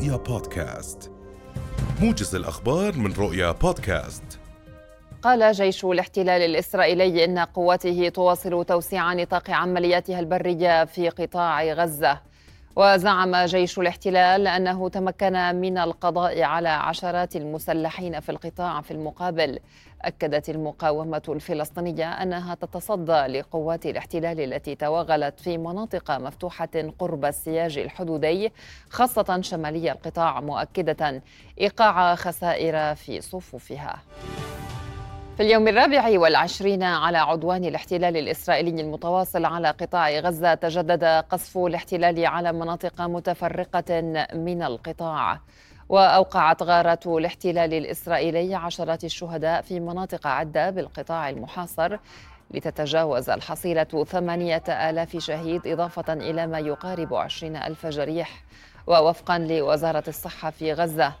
رؤيا بودكاست. موجز الأخبار من رؤيا بودكاست. قال جيش الاحتلال الإسرائيلي إن قواته تواصل توسيع نطاق عملياتها البرية في قطاع غزة. وزعم جيش الاحتلال أنه تمكن من القضاء على عشرات المسلحين في القطاع في المقابل. أكدت المقاومة الفلسطينية أنها تتصدى لقوات الاحتلال التي توغلت في مناطق مفتوحة قرب السياج الحدودي خاصة شمالي القطاع مؤكدة إيقاع خسائر في صفوفها. في اليوم الرابع والعشرين على عدوان الاحتلال الإسرائيلي المتواصل على قطاع غزة تجدد قصف الاحتلال على مناطق متفرقة من القطاع. وأوقعت غارة الاحتلال الإسرائيلي عشرات الشهداء في مناطق عدة بالقطاع المحاصر. لتتجاوز الحصيلة ثمانية آلاف شهيد إضافة إلى ما يقارب عشرين ألف جريح. ووفقا لوزارة الصحة في غزة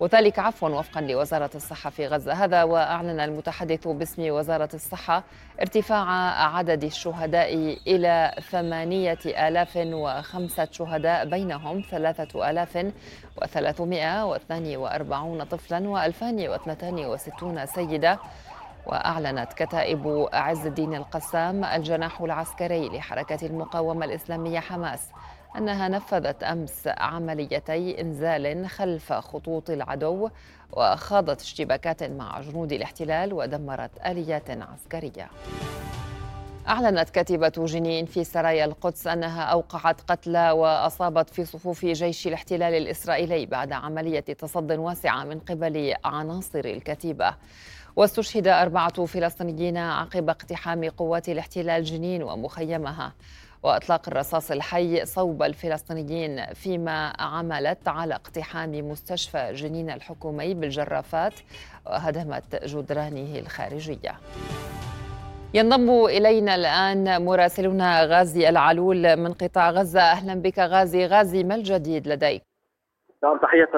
وذلك عفوا وفقا لوزارة الصحة في غزة. هذا وأعلن المتحدث باسم وزارة الصحة ارتفاع عدد الشهداء إلى ثمانية آلاف وخمسة شهداء بينهم ثلاثة آلاف وثلاثمائة واثنان وأربعون طفلا وألفان واثنتان وستون سيدة. وأعلنت كتائب عز الدين القسام الجناح العسكري لحركة المقاومة الإسلامية حماس أنها نفذت أمس عمليتي إنزال خلف خطوط العدو وخاضت اشتباكات مع جنود الاحتلال ودمرت آليات عسكرية. أعلنت كتيبة جنين في سرايا القدس أنها أوقعت قتلى وأصابت في صفوف جيش الاحتلال الإسرائيلي بعد عملية تصد واسعة من قبل عناصر الكتيبة. واستشهد أربعة فلسطينيين عقب اقتحام قوات الاحتلال جنين ومخيمها وأطلاق الرصاص الحي صوب الفلسطينيين فيما عملت على اقتحام مستشفى جنين الحكومي بالجرافات وهدمت جدرانه الخارجية. ينضم إلينا الآن مراسلنا غازي العلول من قطاع غزة أهلا بك غازي غازي ما الجديد لديك؟ نعم تحية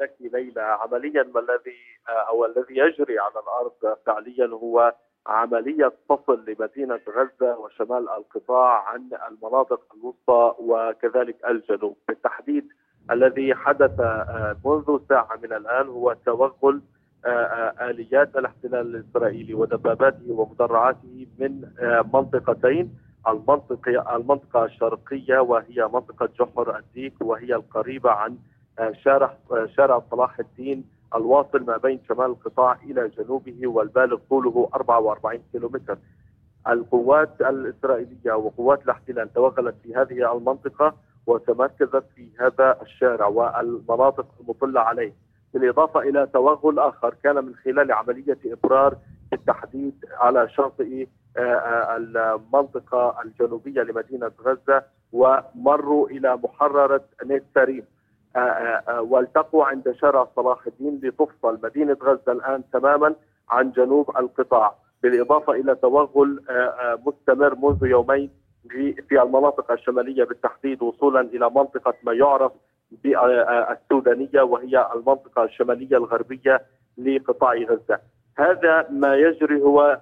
لك ليلى عمليا ما الذي أو الذي يجري على الأرض فعليا هو عملية فصل لمدينة غزة وشمال القطاع عن المناطق الوسطى وكذلك الجنوب. بالتحديد الذي حدث آه، منذ ساعة من الآن هو توغل آه، آه، آليات الاحتلال الإسرائيلي ودباباته ومدرعاته من منطقتين المنطقة المنطقة الشرقية وهي منطقة جحر الديك وهي القريبة عن شارع شارع صلاح الدين الواصل ما بين شمال القطاع إلى جنوبه والبالغ طوله 44 كيلومتر. القوات الإسرائيلية وقوات الاحتلال توغلت في هذه المنطقة وتمركزت في هذا الشارع والمناطق المطله عليه. بالإضافة إلى توغل آخر كان من خلال عملية إبرار بالتحديد على شاطئ آه، آه، المنطقة الجنوبية لمدينة غزة ومروا إلى محررة نيت سريم والتقوا عند شارع صلاح الدين لتفصل مدينه غزة الآن تماما عن جنوب القطاع بالإضافة إلى توغل مستمر منذ يومين في المناطق الشمالية بالتحديد وصولا إلى منطقة ما يعرف بالسودانية وهي المنطقة الشمالية الغربية لقطاع غزة. هذا ما يجري هو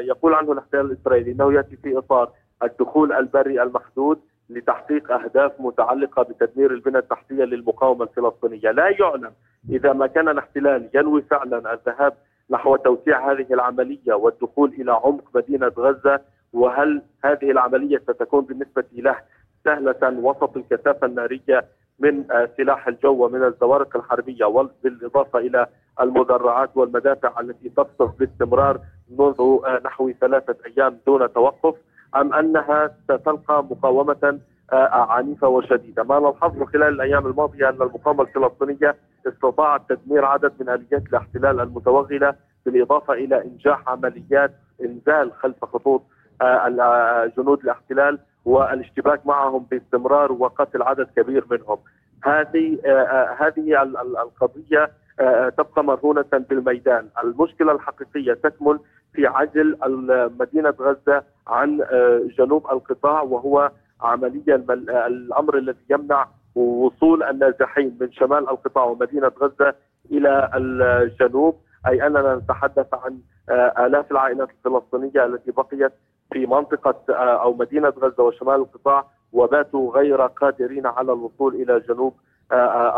يقول عنه الاحتلال الإسرائيلي إنه يأتي في إطار الدخول البري المحدود لتحقيق أهداف متعلقة بتدمير البنى التحتية للمقاومة الفلسطينية، لا يعلم إذا ما كان الاحتلال ينوي فعلا الذهاب نحو توسيع هذه العملية والدخول إلى عمق مدينة غزة وهل هذه العملية ستكون بالنسبة له سهلة وسط الكثافة النارية من سلاح الجو ومن الزوارق الحربية بالاضافه إلى المدرعات والمدافع التي تقصف باستمرار منذ نحو ثلاثة أيام دون توقف؟ أم أنها ستلقى مقاومة آه، عنيفة وشديدة، ما نلحظه خلال الأيام الماضية أن المقاومة الفلسطينية استطاعت تدمير عدد من آليات الاحتلال المتوغلة بالإضافة إلى إنجاح عمليات إنزال خلف خطوط آه، آه، جنود الاحتلال والاشتباك معهم باستمرار وقتل عدد كبير منهم. هذه هذه القضية تبقى مرهونة بالميدان، المشكلة الحقيقية تكمن في عزل مدينه غزة عن آه، جنوب القطاع وهو عمليا الأمر الذي يمنع وصول النازحين من شمال القطاع ومدينة غزة إلى الجنوب أي أننا نتحدث عن آه، آلاف العائلات الفلسطينية التي بقيت في منطقة آه، أو مدينة غزة وشمال القطاع وباتوا غير قادرين على الوصول إلى جنوب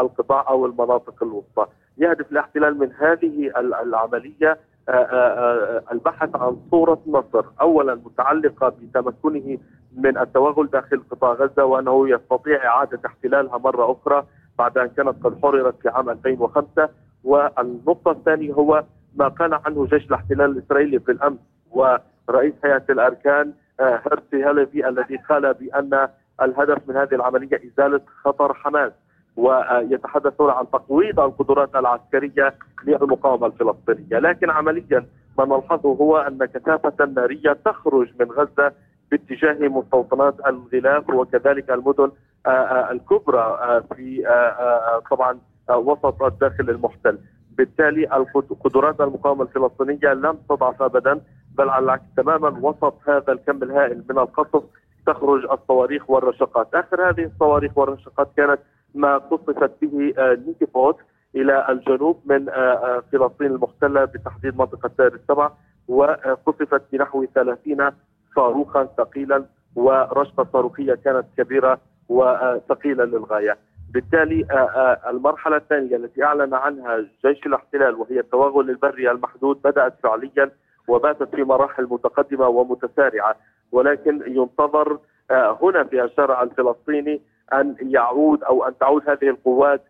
القطاع أو المناطق الوسطى. يهدف الاحتلال من هذه العملية البحث عن صورة مصر، اولا متعلقة بتمكنه من التوغل داخل قطاع غزة وأنه يستطيع إعادة احتلالها مرة أخرى بعد أن كانت قد حررت في عام 2005 والنقطة الثانية هو ما قال عنه جيش الاحتلال الإسرائيلي في الأمس. ورئيس هيئة الأركان آه، هرسي هالفي الذي قال بأن الهدف من هذه العملية إزالة خطر حماس. ويتحدثون عن تقويض القدرات العسكرية للمقاومة الفلسطينية، لكن عمليا ما نلحظه هو أن كثافة نارية تخرج من غزة باتجاه مستوطنات الغلاف وكذلك المدن آه، آه، الكبرى في طبعا وسط الداخل المحتل. بالتالي قدرات المقاومة الفلسطينية لم تضعف ابدا بل على العكس تماما وسط هذا الكم الهائل من القصف تخرج الصواريخ والرشقات، آخر هذه الصواريخ والرشقات كانت ما قصفت به آه، نيكيفوت إلى الجنوب من آه، آه، فلسطين المحتلة بتحديد منطقة دار السبع وقصفت بنحو 30 صاروخا ثقيلا ورشقة صاروخية كانت كبيرة وثقيلة للغاية. بالتالي المرحلة الثانية التي أعلن عنها جيش الاحتلال وهي التوغل البري المحدود بدأت فعليا وباتت في مراحل متقدمة ومتسارعة ولكن ينتظر هنا في الشارع الفلسطيني أن يعود أو أن تعود هذه القوات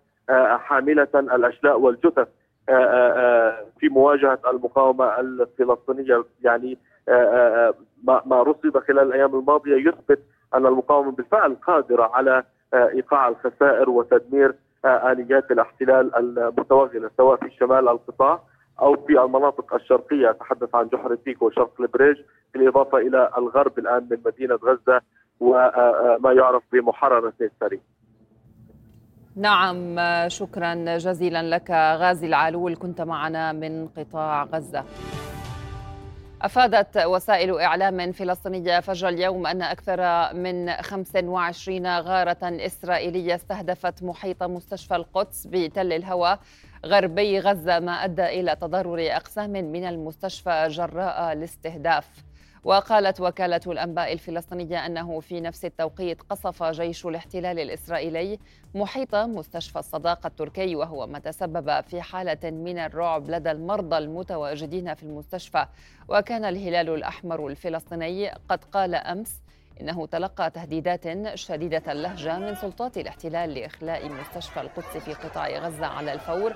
حاملة الأشلاء والجثث في مواجهة المقاومة الفلسطينية. يعني ما رصد خلال الأيام الماضية يثبت أن المقاومة بالفعل قادرة على إيقاع الخسائر وتدمير آه، آليات الاحتلال المتوغلة سواء في شمال القطاع أو في المناطق الشرقية. أتحدث عن جحر التيك وشرق البريج بالإضافة إلى الغرب الآن من مدينة غزة وما يعرف بمحررة السري. نعم شكرا جزيلا لك غازي العالول كنت معنا من قطاع غزة. أفادت وسائل إعلام فلسطينية فجر اليوم أن أكثر من 25 غارة إسرائيلية استهدفت محيط مستشفى القدس بتل الهوى غربي غزة ما أدى إلى تضرر أقسام من المستشفى جراء الاستهداف وقالت وكالة الأنباء الفلسطينية أنه في نفس التوقيت قصف جيش الاحتلال الإسرائيلي محيط مستشفى الصداقة التركي وهو ما تسبب في حالة من الرعب لدى المرضى المتواجدين في المستشفى. وكان الهلال الأحمر الفلسطيني قد قال أمس إنه تلقى تهديدات شديدة اللهجة من سلطات الاحتلال لإخلاء مستشفى القدس في قطاع غزة على الفور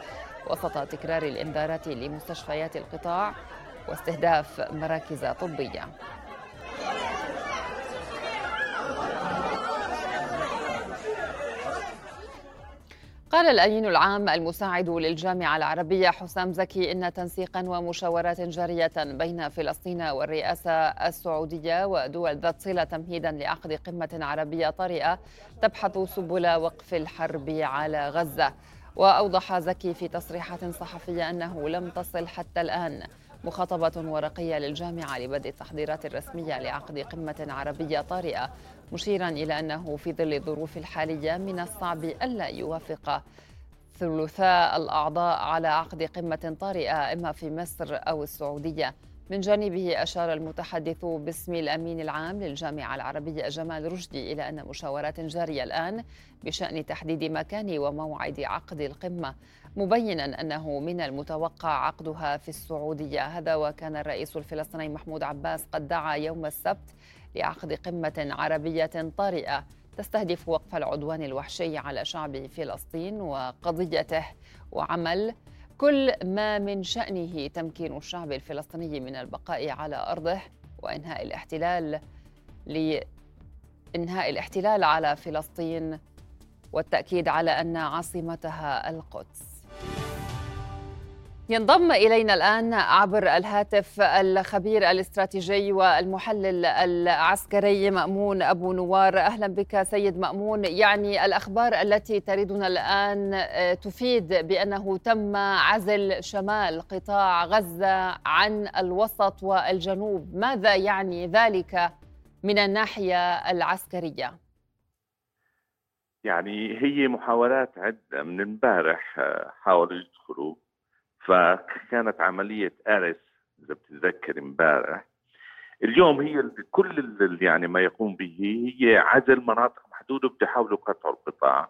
وسط تكرار الإنذارات لمستشفيات القطاع. واستهداف مراكز طبية. قال الأمين العام المساعد للجامعة العربية حسام زكي إن تنسيقا ومشاورات جارية بين فلسطين والرئاسة السعودية ودول ذات صلة تمهيدا لعقد قمة عربية طارئة تبحث سبل وقف الحرب على غزة. وأوضح زكي في تصريحات صحفية أنه لم تصل حتى الآن. مخاطبة ورقية للجامعة لبدء التحضيرات الرسمية لعقد قمة عربية طارئة مشيرا إلى أنه في ظل الظروف الحالية من الصعب ألا يوافق ثلثاء الأعضاء على عقد قمة طارئة إما في مصر أو السعودية. من جانبه أشار المتحدث باسم الأمين العام للجامعة العربية جمال رشدي إلى أن مشاورات جارية الآن بشأن تحديد مكان وموعد عقد القمة مبينا أنه من المتوقع عقدها في السعودية. هذا وكان الرئيس الفلسطيني محمود عباس قد دعا يوم السبت لعقد قمة عربية طارئة تستهدف وقف العدوان الوحشي على شعب فلسطين وقضيته وعمل كل ما من شأنه تمكين الشعب الفلسطيني من البقاء على أرضه وإنهاء الاحتلال لإنهاء الاحتلال على فلسطين والتأكيد على أن عاصمتها القدس. ينضم إلينا الآن عبر الهاتف الخبير الاستراتيجي والمحلل العسكري مأمون أبو نوار. أهلا بك سيد مأمون. يعني الأخبار التي تريدنا الآن آه، تفيد بأنه تم عزل شمال قطاع غزة عن الوسط والجنوب. ماذا يعني ذلك من الناحية العسكرية؟ يعني هي محاولات عدة. من امبارح آه، حاولوا يدخلوا فكانت عملية ارس إذا بتتذكر امبارح. اليوم هي كل يعني ما يقوم به هي عزل مناطق محدودة بتحاولوا قطع القطاع.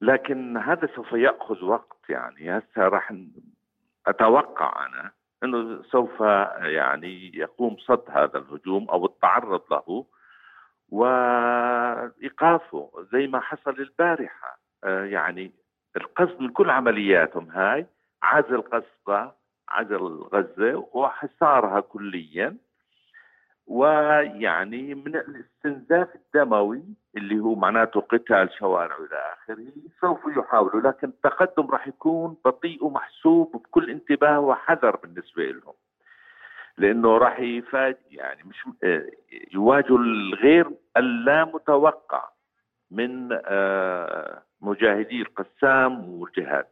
لكن هذا سوف يأخذ وقت يعني. هسه راح أتوقع أنا إنه سوف يعني يقوم صد هذا الهجوم أو التعرض له وإيقافه زي ما حصل البارحة. آه، يعني القصد من كل عملياتهم هاي عزل قصفة عزل غزة وحصارها كليا. ويعني من الاستنزاف الدموي اللي هو معناته قتال شوارع إلى آخره سوف يحاولوا لكن التقدم راح يكون بطيء ومحسوب بكل انتباه وحذر بالنسبة لهم. لأنه راح يفاجئ يعني مش آه، يواجهوا الغير اللامتوقع من آه، مجاهدي القسام والجهاد.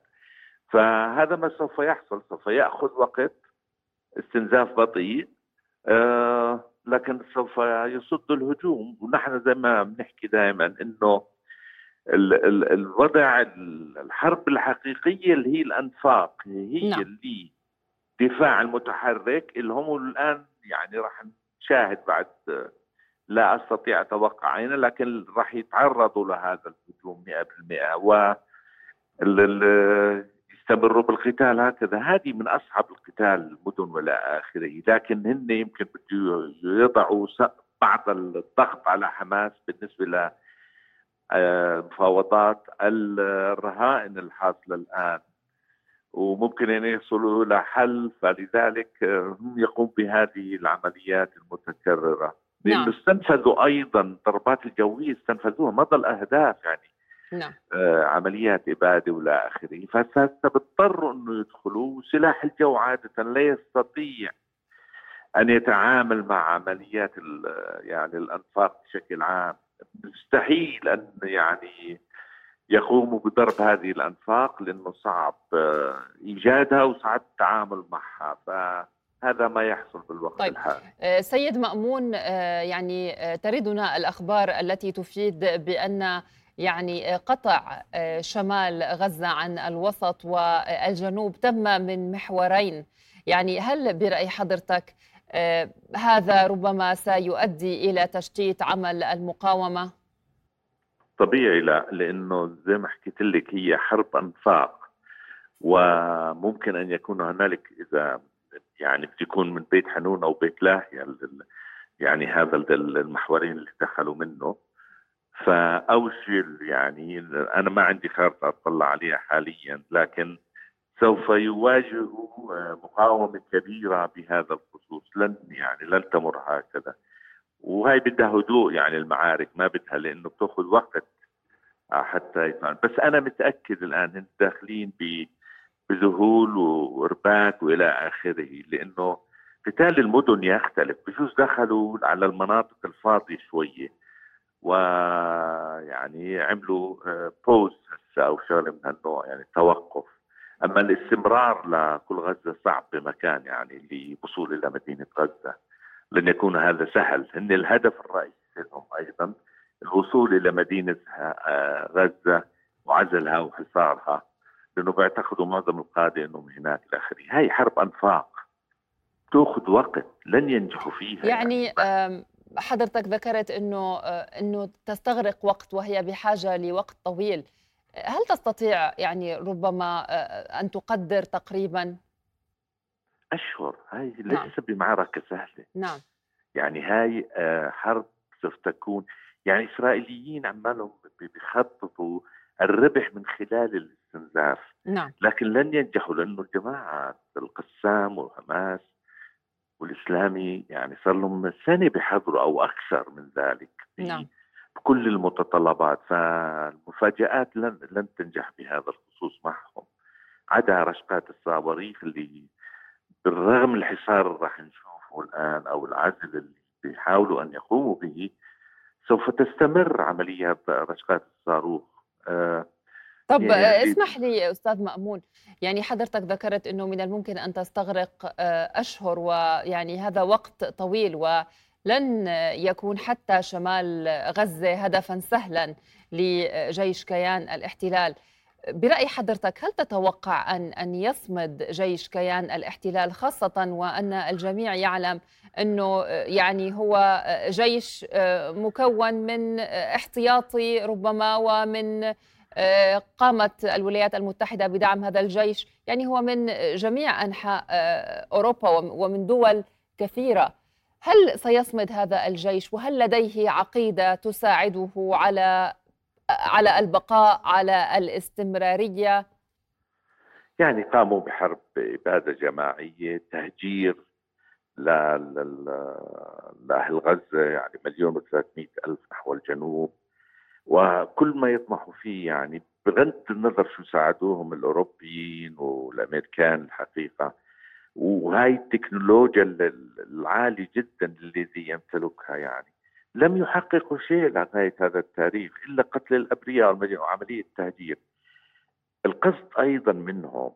فهذا ما سوف يحصل سوف يأخذ وقت استنزاف بطيء آه لكن سوف يصد الهجوم ونحن زي ما بنحكي دائما إنه ال ال الوضع الحرب الحقيقية اللي هي الأنفاق هي نعم. اللي دفاع المتحرك اللي هم الآن يعني راح نشاهد بعد لا أستطيع أتوقع اين لكن راح يتعرضوا لهذا الهجوم 100% و يستمروا بالقتال هكذا. هذه من أصعب القتال المدن وإلى آخره. لكن هن يمكن بده يضعوا بعض الضغط على حماس بالنسبة ل آه، مفاوضات الرهائن الحاصلة الآن. وممكن أن يصلوا إلى حل فلذلك هم يقوم بهذه العمليات المتكررة. لأنه نعم. استنفذوا أيضا ضربات الجوية استنفذوها مضى الأهداف يعني. نعم. آه عمليات إبادة والى آخرة فسيضطروا إنه يدخلوا سلاح الجو عادة لا يستطيع أن يتعامل مع عمليات يعني الأنفاق بشكل عام مستحيل أن يعني يقوموا بضرب هذه الأنفاق لأنه صعب آه، إيجادها وصعب التعامل معها ف هذا ما يحصل بالوقت طيب. الحالي آه، سيد مأمون يعني تردنا الأخبار التي تفيد بأن يعني قطع شمال غزة عن الوسط والجنوب تم من محورين يعني هل برأي حضرتك هذا ربما سيؤدي إلى تشتيت عمل المقاومة؟ طبيعي لا لأنه زي ما حكيت لك هي حرب أنفاق وممكن أن يكون هنالك إذا يعني بتكون من بيت حنون أو بيت لاهيا يعني هذا المحورين اللي دخلوا منه فاول شيء يعني أنا ما عندي خارطه أطلع عليها حاليا لكن سوف يواجهوا مقاومة كبيرة بهذا الخصوص. لن يعني لن تمر هكذا. وهي بدها هدوء يعني المعارك ما بدها لأنه بتأخذ وقت حتى يفعل. بس أنا متأكد الآن داخلين ب بذهول ورباك وإلى آخره لأنه قتال المدن يختلف. بجوز دخلوا على المناطق الفاضية شوية. ويعني عملوا بوز آه، أو شغلة من هالنوع يعني توقف. أما الاستمرار لكل غزة صعب بمكان يعني للوصول إلى مدينة غزة. لن يكون هذا سهل. هن الهدف الرئيسي لهم أيضا الوصول إلى مدينة آه، غزة وعزلها وحصارها لأنه بيعتقدوا معظم القادة إنهم هناك إلى آخره، هي حرب أنفاق. تأخذ وقت. لن ينجحوا فيها. يعني, يعني حضرتك ذكرت إنه آه، إنه تستغرق وقت وهي بحاجة لوقت طويل. هل تستطيع يعني ربما آه، أن تقدر تقريبا؟ أشهر. هاي نعم. ليس بمعركه سهلة؟ نعم. يعني هاي آه، حرب سوف تكون. يعني إسرائيليين عمالهم بيخططوا الربح من خلال الاستنزاف. نعم. لكن لن ينجحوا لأنه الجماعة القسام وحماس والإسلامي يعني صار لهم سنه بحضروا أو أكثر من ذلك نعم. بكل المتطلبات فالمفاجآت لن لن تنجح بهذا الخصوص معهم عدا رشقات الصواريخ اللي بالرغم الحصار اللي راح نشوفه الآن أو العزل اللي بيحاولوا أن يقوموا به سوف تستمر عمليات رشقات الصاروخ آه طب اسمح لي أستاذ مأمون يعني حضرتك ذكرت إنه من الممكن أن تستغرق آه، أشهر ويعني هذا وقت طويل ولن يكون حتى شمال غزة هدفا سهلا لجيش كيان الاحتلال. برأي حضرتك هل تتوقع أن أن يصمد جيش كيان الاحتلال خاصة وأن الجميع يعلم إنه يعني هو جيش آه، مكون من احتياطي ربما ومن قامت الولايات المتحدة بدعم هذا الجيش. يعني هو من جميع أنحاء آه، أوروبا ومن دول كثيرة. هل سيصمد هذا الجيش؟ وهل لديه عقيدة تساعده على على البقاء على الاستمرارية؟ يعني قاموا بحرب إبادة جماعية تهجير لأهل غزة يعني مليون و ألف نحو الجنوب. وكل ما يطمحوا فيه يعني بغض النظر شو ساعدوهم الأوروبيين والأمريكان الحقيقة وهاي التكنولوجيا العاليه جدا الذي يمتلكها يعني لم يحققوا شيء لغاية هذا التاريخ إلا قتل الأبرياء وعملية التهجير. القصد أيضا منهم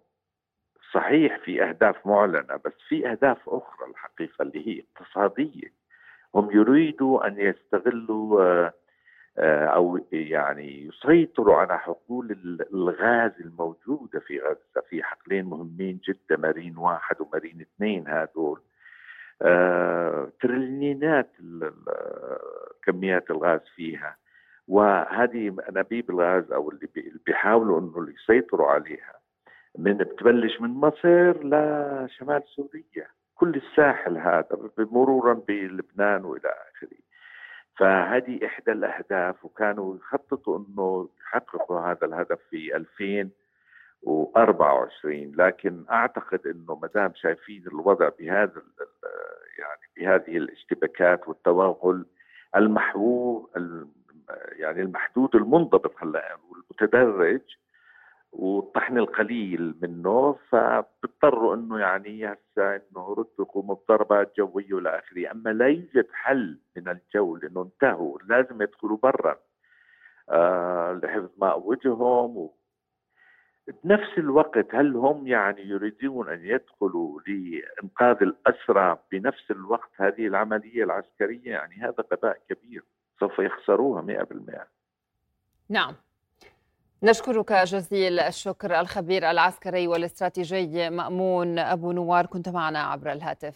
صحيح في أهداف معلنة بس في أهداف أخرى الحقيقة اللي هي اقتصادية. هم يريدوا أن يستغلوا آه، أو يعني يسيطروا على حقول الغاز الموجودة في غزة في حقلين مهمين جدا مارين واحد ومارين اثنين هذول. آه، تريليونات كميات الغاز فيها. وهذه أنابيب الغاز أو اللي بيحاولوا إنه يسيطروا عليها. من بتبلش من مصر لشمال سوريا. كل الساحل هذا مرورا بلبنان وإلى آخره. فهذه إحدى الأهداف وكانوا يخططوا أنه يحققوا هذا الهدف في 2024 لكن أعتقد أنه ما دام شايفين الوضع بهذا يعني بهذه الاشتباكات والتوغل المحبوب يعني المحدود المنضبط هلا والمتدرج والطحن القليل منه فبيضطروا إنه يعني هسه إنه ردوا يقوموا بضربات جوية وإلى آخره، أما لا يوجد حل من الجو لأنه انتهوا لازم يدخلوا برا. آه لحفظ ماء وجههم و... بنفس الوقت هل هم يعني يريدون أن يدخلوا لإنقاذ الأسرى بنفس الوقت هذه العملية العسكرية؟ يعني هذا غباء كبير سوف يخسروها 100% نعم. نشكرك جزيل الشكر الخبير العسكري والاستراتيجي مأمون أبو نوار كنت معنا عبر الهاتف.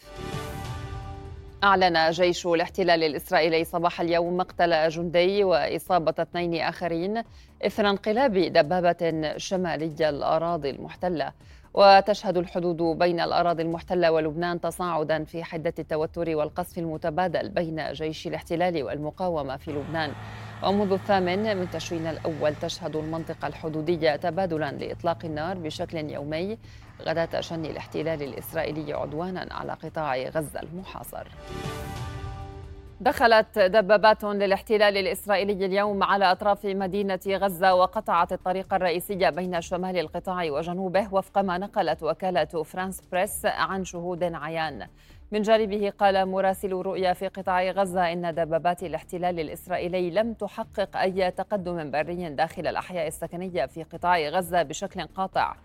أعلن جيش الاحتلال الإسرائيلي صباح اليوم مقتل جندي وإصابة اثنين آخرين إثر انقلاب دبابة شمالي الأراضي المحتلة. وتشهد الحدود بين الأراضي المحتلة ولبنان تصاعدا في حدة التوتر والقصف المتبادل بين جيش الاحتلال والمقاومة في لبنان. ومنذ الثامن من تشرين الأول تشهد المنطقة الحدودية تبادلا لإطلاق النار بشكل يومي غداة شن الاحتلال الإسرائيلي عدوانا على قطاع غزة المحاصر. دخلت دبابات للاحتلال الإسرائيلي اليوم على أطراف مدينة غزة وقطعت الطريق الرئيسي بين شمال القطاع وجنوبه وفق ما نقلت وكالة فرانس بريس عن شهود عيان. من جانبه قال مراسل رؤيا في قطاع غزة إن دبابات الاحتلال الإسرائيلي لم تحقق أي تقدم بري داخل الأحياء السكنية في قطاع غزة بشكل قاطع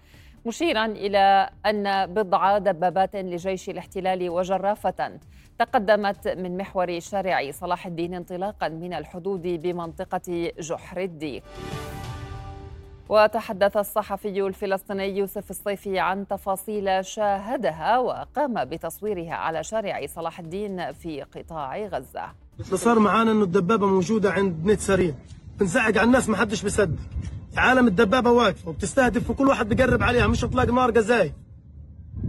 مشيرا إلى أن بضع دبابات لجيش الاحتلال وجرافة تقدمت من محور شارع صلاح الدين انطلاقا من الحدود بمنطقة جحر الديك. وتحدث الصحفي الفلسطيني يوسف الصيفي عن تفاصيل شاهدها وقام بتصويرها على شارع صلاح الدين في قطاع غزة. اللي صار معانا إنه الدبابة موجودة عند نت سريع. بنزعق على الناس ما حدش بيصدق. عالم الدبابة واقفة وبتستهدف وكل واحد بقرب عليها مش اطلاق نار قزاي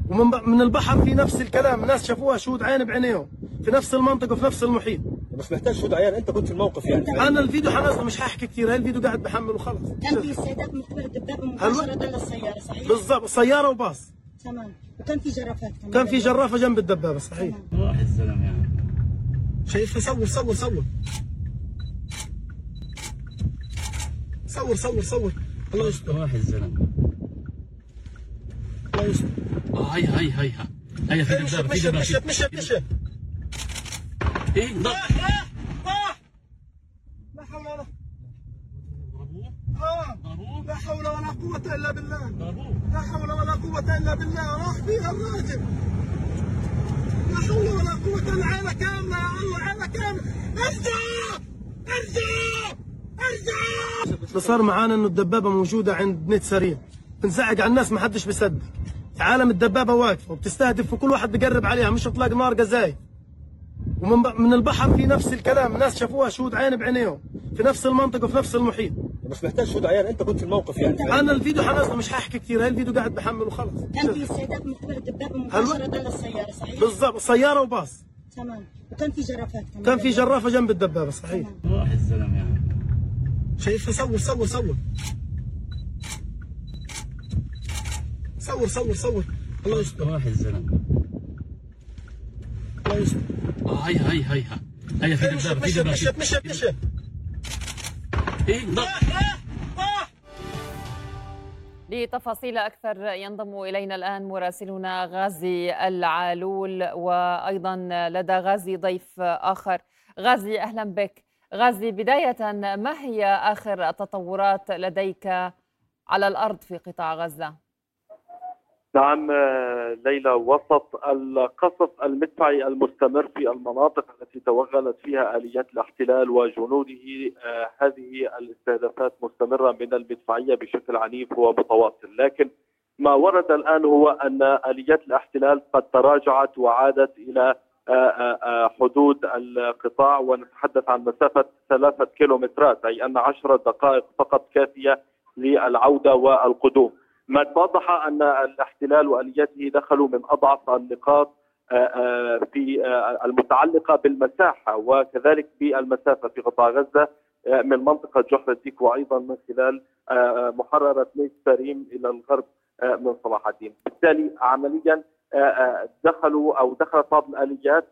ومن من البحر في نفس الكلام. الناس شافوها شهود عين بعينيهم في نفس المنطقة وفي نفس المحيط. بس محتاج شهود عيان. انت كنت في الموقف يعني. أنا الفيديو حنزله مش هحكي كثير هاي الفيديو قاعد بحمل وخلص. كان في استهداف من قبل الدبابه مباشرة للسياره صحيح؟ بالضبط. سيارة وباص. تمام. وكان في جرافات كمان. كان في جرافة جنب الدبابة صحيح. راح الزلمه يعني شايفها صور صور صور. صور صور صور. الله يستر. راح الزلمه آه هي هي هي هي في دبابه في دبابه مشت مشت مشت إيه لا. حول ولا آه لا حول ولا قوة إلا بالله. لا حول. ولا قوة إلا بالله. راح فيها الراجل. لا حول ولا قوة. إلا عينة كاملة. يا الله عينة كاملة. ارجع! ارجع! ارجع! اللي صار معانا إنه الدبابة موجودة عند نت سريع. بنزعق على الناس ما حدش بيصدق. عالم الدبابة واقفة وبتستهدف وكل واحد بقرب عليها مش اطلاق نار قزاي ومن من البحر في نفس الكلام الناس شافوها شهود عين بعينيهم في نفس المنطقة وفي نفس المحيط. مش محتاج شهود عيان. انت كنت في الموقف يعني. أنا الفيديو حنزله مش هحكي كثير هاي الفيديو قاعد بحمل وخلص. كان في استهداف من قبل الدبابة مباشرة للسيارة صحيح؟ بالضبط سيارة وباص. تمام. وكان في جرافات كمان. كان في جرافة جنب الدبابة صحيح. راح الزلمه يعني. شايفها صور صور صور. صور صور صور. الله يستر. راح الزلمة. الله يستر. آه هي هي هي هي في دبابة في دبابة. مشت مشت مشت إيه ضغط لتفاصيل أكثر ينضم إلينا الآن مراسلنا غازي العالول وأيضا لدى غازي ضيف آخر. غازي أهلا بك. غازي بداية ما هي آخر التطورات لديك على الأرض في قطاع غزة؟ نعم آه، ليلى وسط القصف المدفعي المستمر في المناطق التي توغلت فيها آليات الاحتلال وجنوده آه، هذه الاستهدافات مستمرة من المدفعية بشكل عنيف ومتواصل. لكن ما ورد الآن هو أن آليات الاحتلال قد تراجعت وعادت إلى آه، حدود القطاع ونتحدث عن مسافة ثلاثة كيلومترات أي أن عشر دقائق فقط كافية للعودة والقدوم. ما اتضح أن الاحتلال والياته دخلوا من أضعف النقاط آه، آه، في آه، المتعلقة بالمساحة وكذلك بالمسافة في قطاع غزة من منطقة جحر الديك وأيضا من خلال محررة ميت سريم إلى الغرب من صلاح الدين، بالتالي عمليا دخلوا أو دخلت بعض الآليات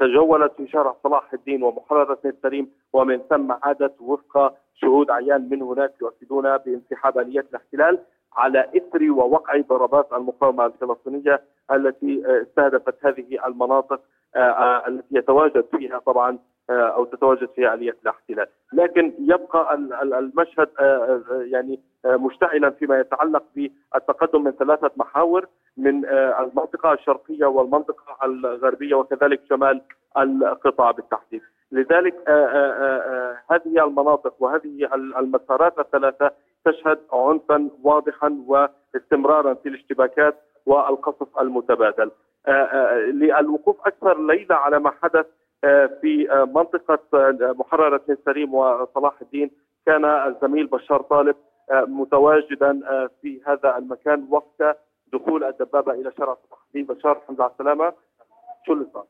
تجولت في شارع صلاح الدين ومحررة ميت سريم ومن ثم عادت وفق شهود عيان من هناك يؤكدون بانسحاب آليات الاحتلال. على اثر ووقع ضربات المقاومة الفلسطينية التي آه، استهدفت هذه المناطق آه، آه، التي يتواجد فيها طبعا أو تتواجد فيها اليات الاحتلال، لكن يبقى ال- ال- المشهد يعني مشتعلا فيما يتعلق بالتقدم من ثلاثة محاور من المنطقة الشرقية والمنطقة الغربية وكذلك شمال القطاع بالتحديد. لذلك هذه المناطق وهذه ال- المسارات الثلاثة تشهد عنفا واضحا واستمرارا في الاشتباكات والقصف المتبادل. آه، آه، للوقوف أكثر ليلة على ما حدث آه، في آه، منطقة آه، محررة سليم وصلاح الدين كان الزميل بشار طالب آه، متواجدا آه، في هذا المكان وقت دخول الدبابة إلى شارع صلاح الدين بشار الحمد لله على السلامة شو اللي صار؟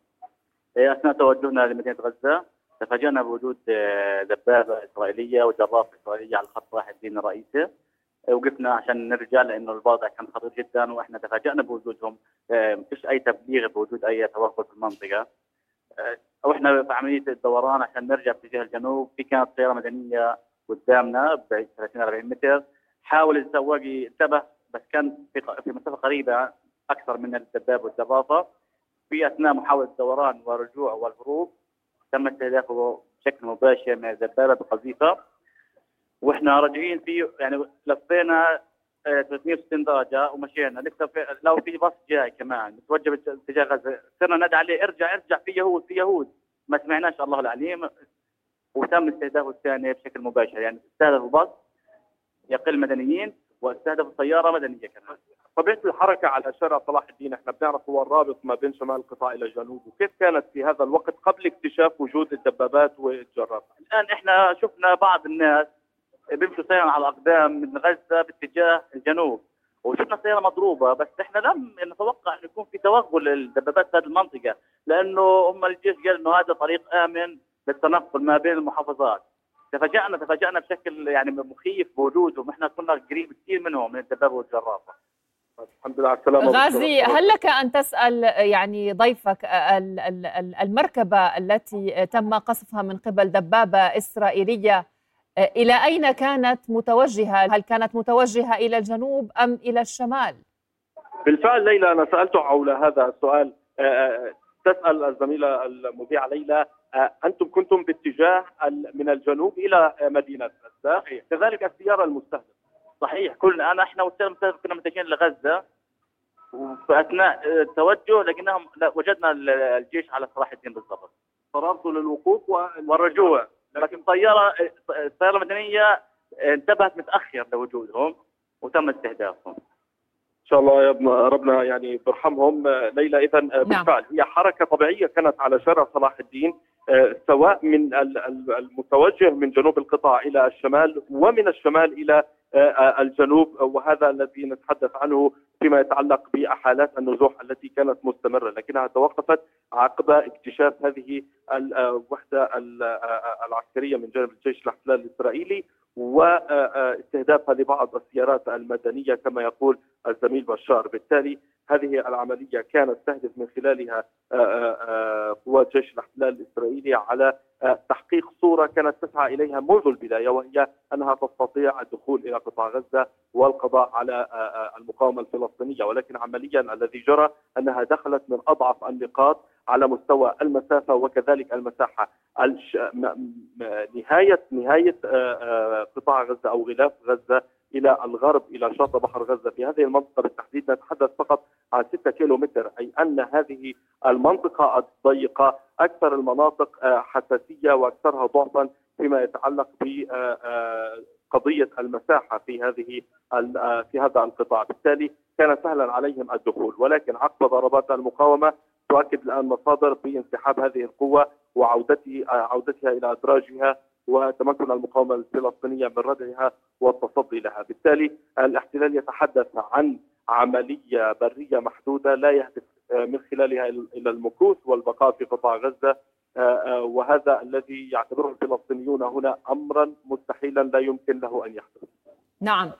أثناء توجهنا لمدينة غزة تفاجأنا بوجود آه، دبابة إسرائيلية وجرافة إسرائيلية على خط واحد دين الرئيسي آه، وقفنا عشان نرجع لأنه الوضع كان خطير جدا وإحنا تفاجأنا بوجودهم. آه، ما فيش أي تبليغ بوجود أي توغل في المنطقة. وإحنا في عملية الدوران عشان نرجع باتجاه الجنوب. في كانت سياره مدنية قدامنا بعيد 30 40 متر. حاول السواق ينتبه بس كان في في مسافة قريبة أكثر من الدبابة والجرافة. في أثناء محاولة الدوران والرجوع والهروب تم استهدافه بشكل مباشر من الدبابه بقذيفة. وإحنا راجعين فيه يعني لفينا آه، 360 درجة ومشينا. لسه في لو في باص جاي كمان. متوجه باتجاه غزة. صرنا ندعي عليه. ارجع ارجع. في يهود في يهود. ما سمعناش الله العليم. وتم استهدافه الثاني بشكل مباشر. يعني استهدف الباص يقل مدنيين واستهدف السياره مدنية كمان. طبيعة الحركة على شارع صلاح الدين إحنا بنعرف هو الرابط ما بين شمال القطاع إلى الجنوب وكيف كانت في هذا الوقت قبل اكتشاف وجود الدبابات والجرافات الآن إحنا شفنا بعض الناس بيمشوا سيرا على الأقدام من غزة باتجاه الجنوب وشفنا سياره مضروبة بس إحنا لم نتوقع انه يكون في توغل الدبابات في هذه المنطقة لأنه هم الجيش قال إنه هذا طريق آمن للتنقل ما بين المحافظات. تفاجأنا تفاجأنا بشكل يعني مخيف بوجودهم إحنا كنا قريب كثير منهم من الدبابة والجرافه الحمد لله على السلامة غازي هل لك أن تسأل يعني ضيفك ال- ال- ال- المركبة التي تم قصفها من قبل دبابة إسرائيلية إلى أين كانت متوجهة؟ هل كانت متوجهة إلى الجنوب أم إلى الشمال؟ بالفعل ليلى أنا سالته حول هذا السؤال. آه، آه، تسأل الزميلة المذيعة ليلى آه، أنتم كنتم باتجاه من الجنوب آه، مدينة غزه كذلك السيارة المستهدفة. صحيح. كلنا أنا إحنا المستهدف كنا متجهين لغزة وفي اثناء التوجه لقيناهم وجدنا ال- الجيش على صلاح الدين بالضبط. قررتوا للوقوف والرجوع. لكن الطياره السياره المدنيه انتبهت متأخر لوجودهم وتم استهدافهم. إن شاء الله يا ابن ربنا يعني برحمهم ليلى اذا نعم. بالفعل هي حركة طبيعية كانت على شارع صلاح الدين آه، سواء من ال- ال- المتوجه من جنوب القطاع إلى الشمال ومن الشمال إلى الجنوب وهذا الذي نتحدث عنه فيما يتعلق بأحالات النزوح التي كانت مستمرة لكنها توقفت عقب اكتشاف هذه الوحده ال- آه، العسكرية من جانب الجيش الاحتلال الإسرائيلي. واستهدافها لبعض السيارات المدنية كما يقول الزميل بشار. بالتالي هذه العملية كانت تهدف من خلالها آه، آه، آه، قوات جيش الاحتلال الإسرائيلي على تحقيق صورة كانت تسعى إليها منذ البداية وهي أنها تستطيع الدخول إلى قطاع غزة والقضاء على المقاومة الفلسطينية. ولكن عمليا الذي جرى أنها دخلت من أضعف النقاط على مستوى المسافة وكذلك المساحة. نهايه نهاية آه، آه، قطاع غزة أو غلاف غزة إلى الغرب إلى شاطئ بحر غزة في هذه المنطقة بالتحديد نتحدث فقط عن 6 كيلو متر أي أن هذه المنطقة الضيقة أكثر المناطق آه، حساسية وأكثرها ضعفا فيما يتعلق بقضيه المساحة في هذه في هذا القطاع، بالتالي كان سهلا عليهم الدخول ولكن عقب ضربات المقاومة تؤكد الآن مصادر بانسحاب هذه القوة وعودته عودتها إلى أدراجها وتمكن المقاومة الفلسطينية من ردعها والتصدي لها، بالتالي الاحتلال يتحدث عن عملية برية محدودة لا يهدف آه، من خلالها إلى المكوث والبقاء في قطاع غزة. آه، آه، وهذا الذي يعتبره الفلسطينيون هنا امرا مستحيلا لا يمكن له أن يحدث. نعم.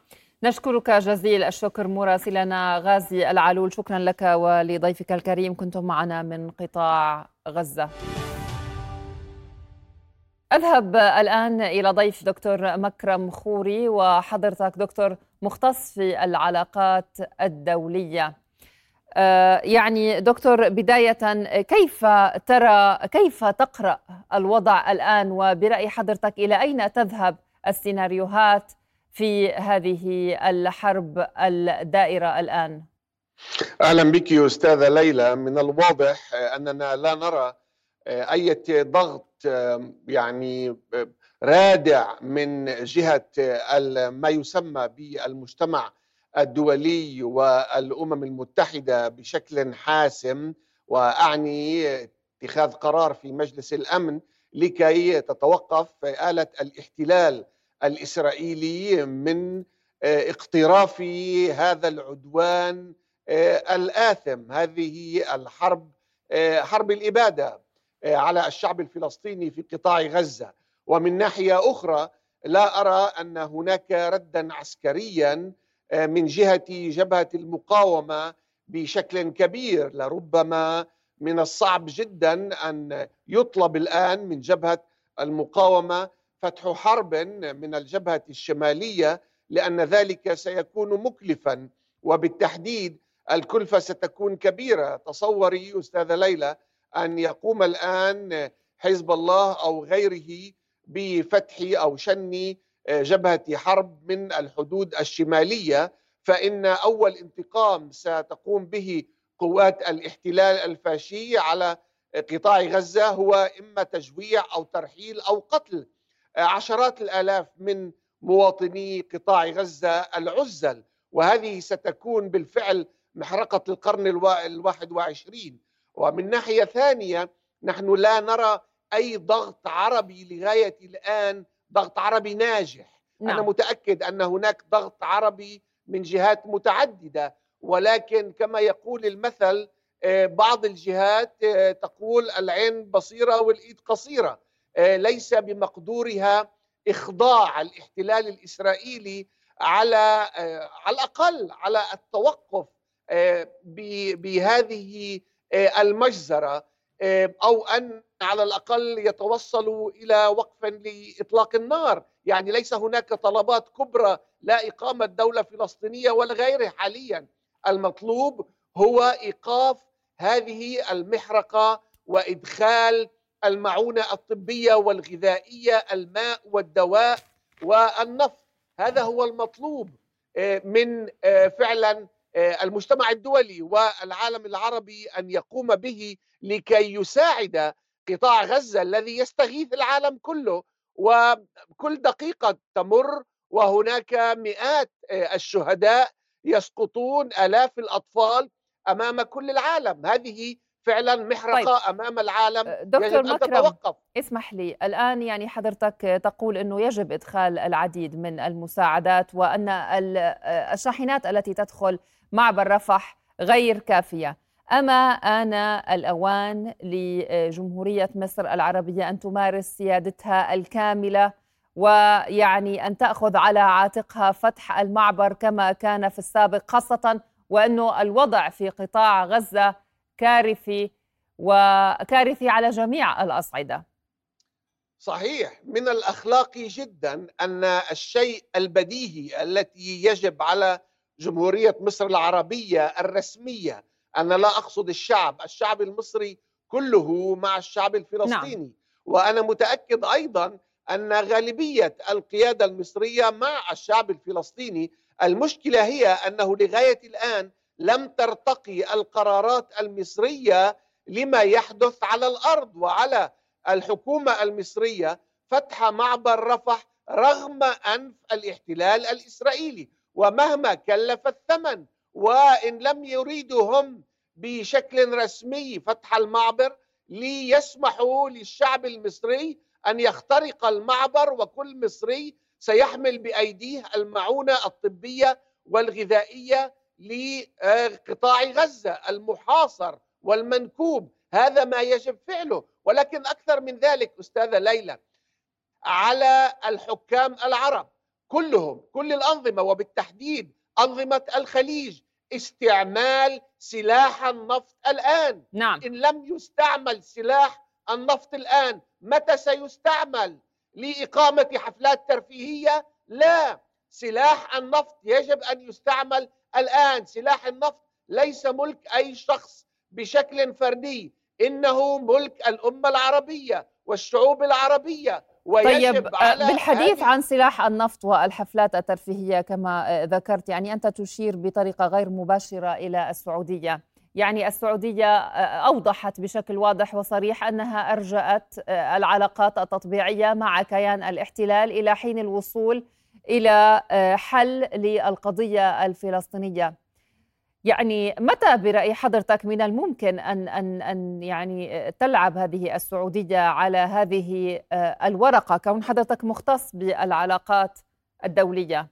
نشكرك جزيل الشكر مراسلنا غازي العلول. شكرا لك ولضيفك الكريم. كنتم معنا من قطاع غزة. أذهب الآن إلى ضيف دكتور مكرم خوري وحضرتك دكتور مختص في العلاقات الدولية. آه، يعني دكتور بداية كيف ترى كيف تقرأ الوضع الآن؟ وبرأي حضرتك إلى أين تذهب السيناريوهات؟ في هذه الحرب الدائرة الآن؟ أهلا بك أستاذة ليلى. من الواضح أننا لا نرى أي ضغط يعني رادع من جهة ما يسمى بالمجتمع الدولي والأمم المتحدة بشكل حاسم. وأعني اتخاذ قرار في مجلس الأمن لكي تتوقف آلة الاحتلال الاسرائيلي من اقتراف هذا العدوان الآثم. هذه الحرب حرب الإبادة على الشعب الفلسطيني في قطاع غزة. ومن ناحية أخرى لا أرى أن هناك ردا عسكريا من جهة جبهة المقاومة بشكل كبير. لربما من الصعب جدا أن يطلب الآن من جبهة المقاومة فتح حرب من الجبهة الشمالية لأن ذلك سيكون مكلفا. وبالتحديد الكلفة ستكون كبيرة. تصوري أستاذة ليلى أن يقوم الآن حزب الله أو غيره بفتح أو شن جبهة حرب من الحدود الشمالية فإن أول انتقام ستقوم به قوات الاحتلال الفاشي على قطاع غزة هو إما تجويع أو ترحيل أو قتل عشرات الآلاف من مواطني قطاع غزة العزل وهذه ستكون بالفعل محرقة القرن الواحد وعشرين. ومن ناحية ثانية نحن لا نرى أي ضغط عربي لغاية الآن ضغط عربي ناجح. نعم. أنا متأكد أن هناك ضغط عربي من جهات متعددة. ولكن كما يقول المثل بعض الجهات تقول العين بصيرة والإيد قصيرة. ليس بمقدورها إخضاع الاحتلال الإسرائيلي على على الأقل على التوقف بهذه المجزرة أو أن على الأقل يتوصلوا إلى وقف لإطلاق النار. يعني ليس هناك طلبات كبرى لا إقامة دولة فلسطينية ولا غيره حاليا. المطلوب هو إيقاف هذه المحرقة وإدخال المعونة الطبية والغذائية الماء والدواء والنفط. هذا هو المطلوب من فعلا المجتمع الدولي والعالم العربي أن يقوم به لكي يساعد قطاع غزة الذي يستغيث العالم كله. وكل دقيقة تمر وهناك مئات الشهداء يسقطون آلاف الأطفال أمام كل العالم. هذه فعلا محرقة طيب. أمام العالم دكتور يجب أن تتوقف اسمح لي الآن يعني حضرتك تقول أنه يجب إدخال العديد من المساعدات وأن الشاحنات التي تدخل معبر رفح غير كافية أما آن الأوان لجمهورية مصر العربية أن تمارس سيادتها الكاملة ويعني أن تأخذ على عاتقها فتح المعبر كما كان في السابق خاصة وأنه الوضع في قطاع غزة كارثي وكارثي على جميع الأصعدة صحيح من الأخلاقي جدا أن الشيء البديهي التي يجب على جمهورية مصر العربية الرسمية أنا لا أقصد الشعب الشعب المصري كله مع الشعب الفلسطيني نعم. وأنا متأكد أيضا أن غالبية القيادة المصرية مع الشعب الفلسطيني المشكلة هي أنه لغاية الآن لم ترتقي القرارات المصرية لما يحدث على الأرض وعلى الحكومة المصرية فتح معبر رفح رغم أنف الاحتلال الإسرائيلي ومهما كلف الثمن وإن لم يريدوا هم بشكل رسمي فتح المعبر ليسمحوا للشعب المصري أن يخترق المعبر وكل مصري سيحمل بأيديه المعونة الطبية والغذائية لقطاع غزة المحاصر والمنكوب. هذا ما يجب فعله. ولكن أكثر من ذلك أستاذة ليلى على الحكام العرب كلهم كل الأنظمة وبالتحديد أنظمة الخليج استعمال سلاح النفط الآن. نعم. إن لم يستعمل سلاح النفط الآن متى سيستعمل؟ لإقامة حفلات ترفيهية؟ لا. سلاح النفط يجب أن يستعمل الآن سلاح النفط ليس ملك أي شخص بشكل فردي إنه ملك الأمة العربية والشعوب العربية ويجب طيب على بالحديث عن سلاح النفط والحفلات الترفيهية كما ذكرت يعني أنت تشير بطريقة غير مباشرة إلى السعودية. يعني السعودية أوضحت بشكل واضح وصريح أنها أرجأت العلاقات التطبيعية مع كيان الاحتلال إلى حين الوصول إلى حل للقضية الفلسطينية يعني متى برأي حضرتك من الممكن أن أن أن يعني تلعب هذه السعودية على هذه الورقة كون حضرتك مختص بالعلاقات الدولية؟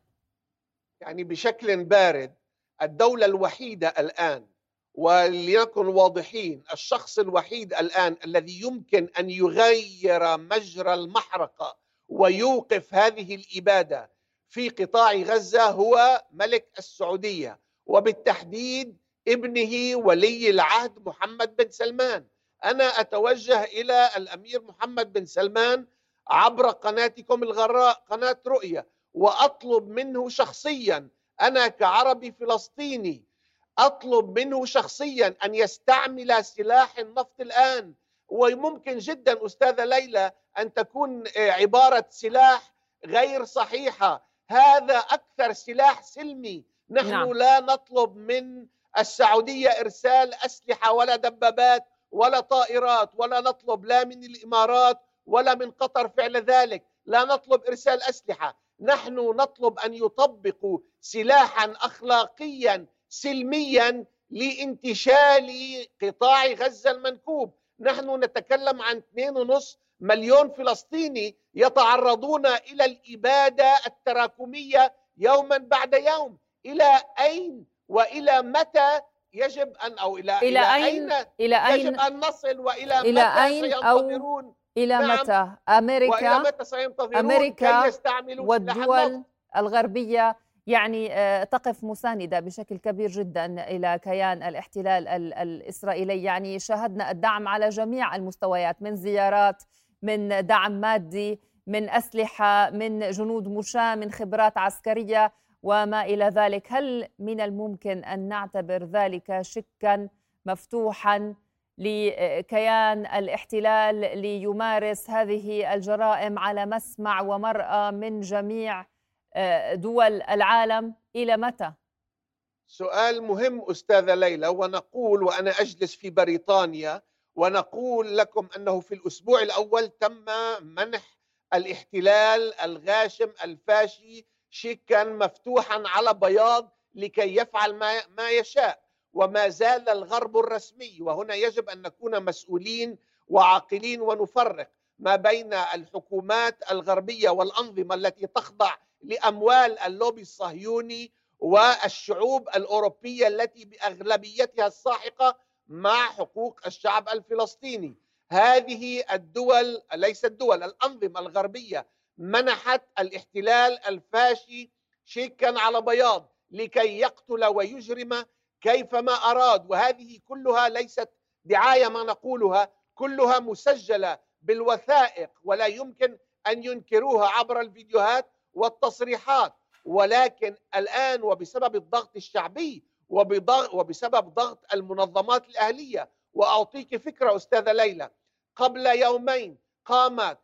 يعني بشكل بارد الدولة الوحيدة الآن ولنكن واضحين الشخص الوحيد الآن الذي يمكن أن يغير مجرى المحرقة ويوقف هذه الإبادة في قطاع غزة هو ملك السعودية وبالتحديد ابنه ولي العهد محمد بن سلمان. أنا أتوجه إلى الأمير محمد بن سلمان عبر قناتكم الغراء قناة رؤية وأطلب منه شخصيا أنا كعربي فلسطيني أطلب منه شخصيا أن يستعمل سلاح النفط الآن. وممكن جدا أستاذة ليلى أن تكون عبارة سلاح غير صحيحة. هذا أكثر سلاح سلمي. نحن نعم. لا نطلب من السعودية إرسال أسلحة ولا دبابات ولا طائرات ولا نطلب لا من الإمارات ولا من قطر فعل ذلك. لا نطلب إرسال أسلحة. نحن نطلب أن يطبقوا سلاحا اخلاقيا سلميا لانتشال قطاع غزة المنكوب. نحن نتكلم عن 2.5 مليون فلسطيني يتعرضون إلى الإبادة التراكمية يوما بعد يوم. إلى أين وإلى متى يجب ان أو إلى إلى, إلى اين, أين إلى اين يجب أن نصل وإلى إلى متى أين سينتظرون؟ أو إلى نعم. متى؟ أمريكا وإلى متى سينتظرون؟ يستعملوا والدول الغربية. يعني آه، تقف مساندة بشكل كبير جدا إلى كيان الاحتلال الإسرائيلي. يعني شاهدنا الدعم على جميع المستويات من زيارات من دعم مادي من أسلحة من جنود مشاة من خبرات عسكرية وما إلى ذلك هل من الممكن أن نعتبر ذلك شكا مفتوحا لكيان الاحتلال ليمارس هذه الجرائم على مسمع ومرأى من جميع آه، دول العالم إلى متى؟ سؤال مهم أستاذة ليلى ونقول وأنا أجلس في بريطانيا ونقول لكم أنه في الأسبوع الأول تم منح الاحتلال الغاشم الفاشي شيكا مفتوحا على بياض لكي يفعل ما ما يشاء. وما زال الغرب الرسمي وهنا يجب أن نكون مسؤولين وعاقلين ونفرق ما بين الحكومات الغربية والأنظمة التي تخضع لأموال اللوبي الصهيوني والشعوب الأوروبية التي بأغلبيتها الساحقة مع حقوق الشعب الفلسطيني. هذه الدول ليست الدول الأنظمة الغربية منحت الاحتلال الفاشي شيكا على بياض لكي يقتل ويجرم كيفما أراد. وهذه كلها ليست دعاية ما نقولها كلها مسجلة بالوثائق ولا يمكن أن ينكروها عبر الفيديوهات والتصريحات. ولكن الآن وبسبب الضغط الشعبي وبسبب ضغط المنظمات الأهلية. وأعطيك فكرة أستاذة ليلى. قبل يومين قامت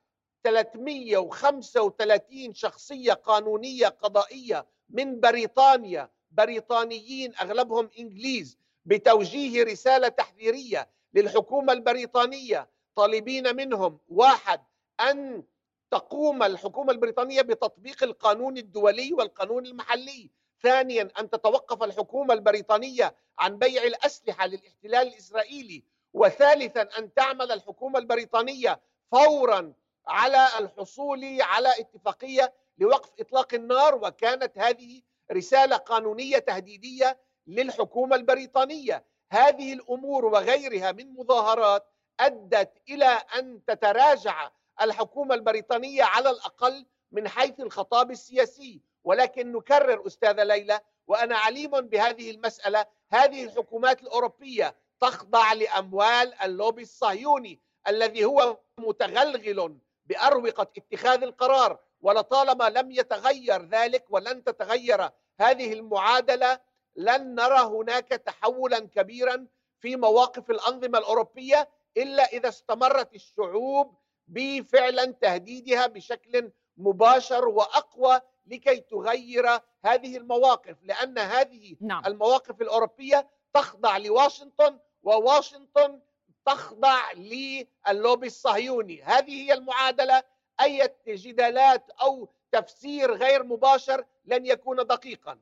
335 شخصية قانونية قضائية من بريطانيا. بريطانيين أغلبهم إنجليز بتوجيه رسالة تحذيرية للحكومة البريطانية. طالبين منهم واحد أن تقوم الحكومة البريطانية بتطبيق القانون الدولي والقانون المحلي. ثانيا أن تتوقف الحكومة البريطانية عن بيع الأسلحة للاحتلال الإسرائيلي وثالثا أن تعمل الحكومة البريطانية فورا على الحصول على اتفاقية لوقف إطلاق النار وكانت هذه رسالة قانونية تهديدية للحكومة البريطانية. هذه الأمور وغيرها من مظاهرات أدت إلى أن تتراجع الحكومة البريطانية على الأقل من حيث الخطاب السياسي. ولكن نكرر أستاذة ليلى وأنا عليم بهذه المسألة هذه الحكومات الأوروبية تخضع لأموال اللوبي الصهيوني الذي هو متغلغل بأروقة اتخاذ القرار ولطالما لم يتغير ذلك ولن تتغير هذه المعادلة لن نرى هناك تحولا كبيرا في مواقف الأنظمة الأوروبية إلا إذا استمرت الشعوب بفعلا تهديدها بشكل مباشر وأقوى لكي تغير هذه المواقف لأن هذه نعم. المواقف الأوروبية تخضع لواشنطن وواشنطن تخضع للوبي الصهيوني. هذه هي المعادلة. أي جدالات أو تفسير غير مباشر لن يكون دقيقا.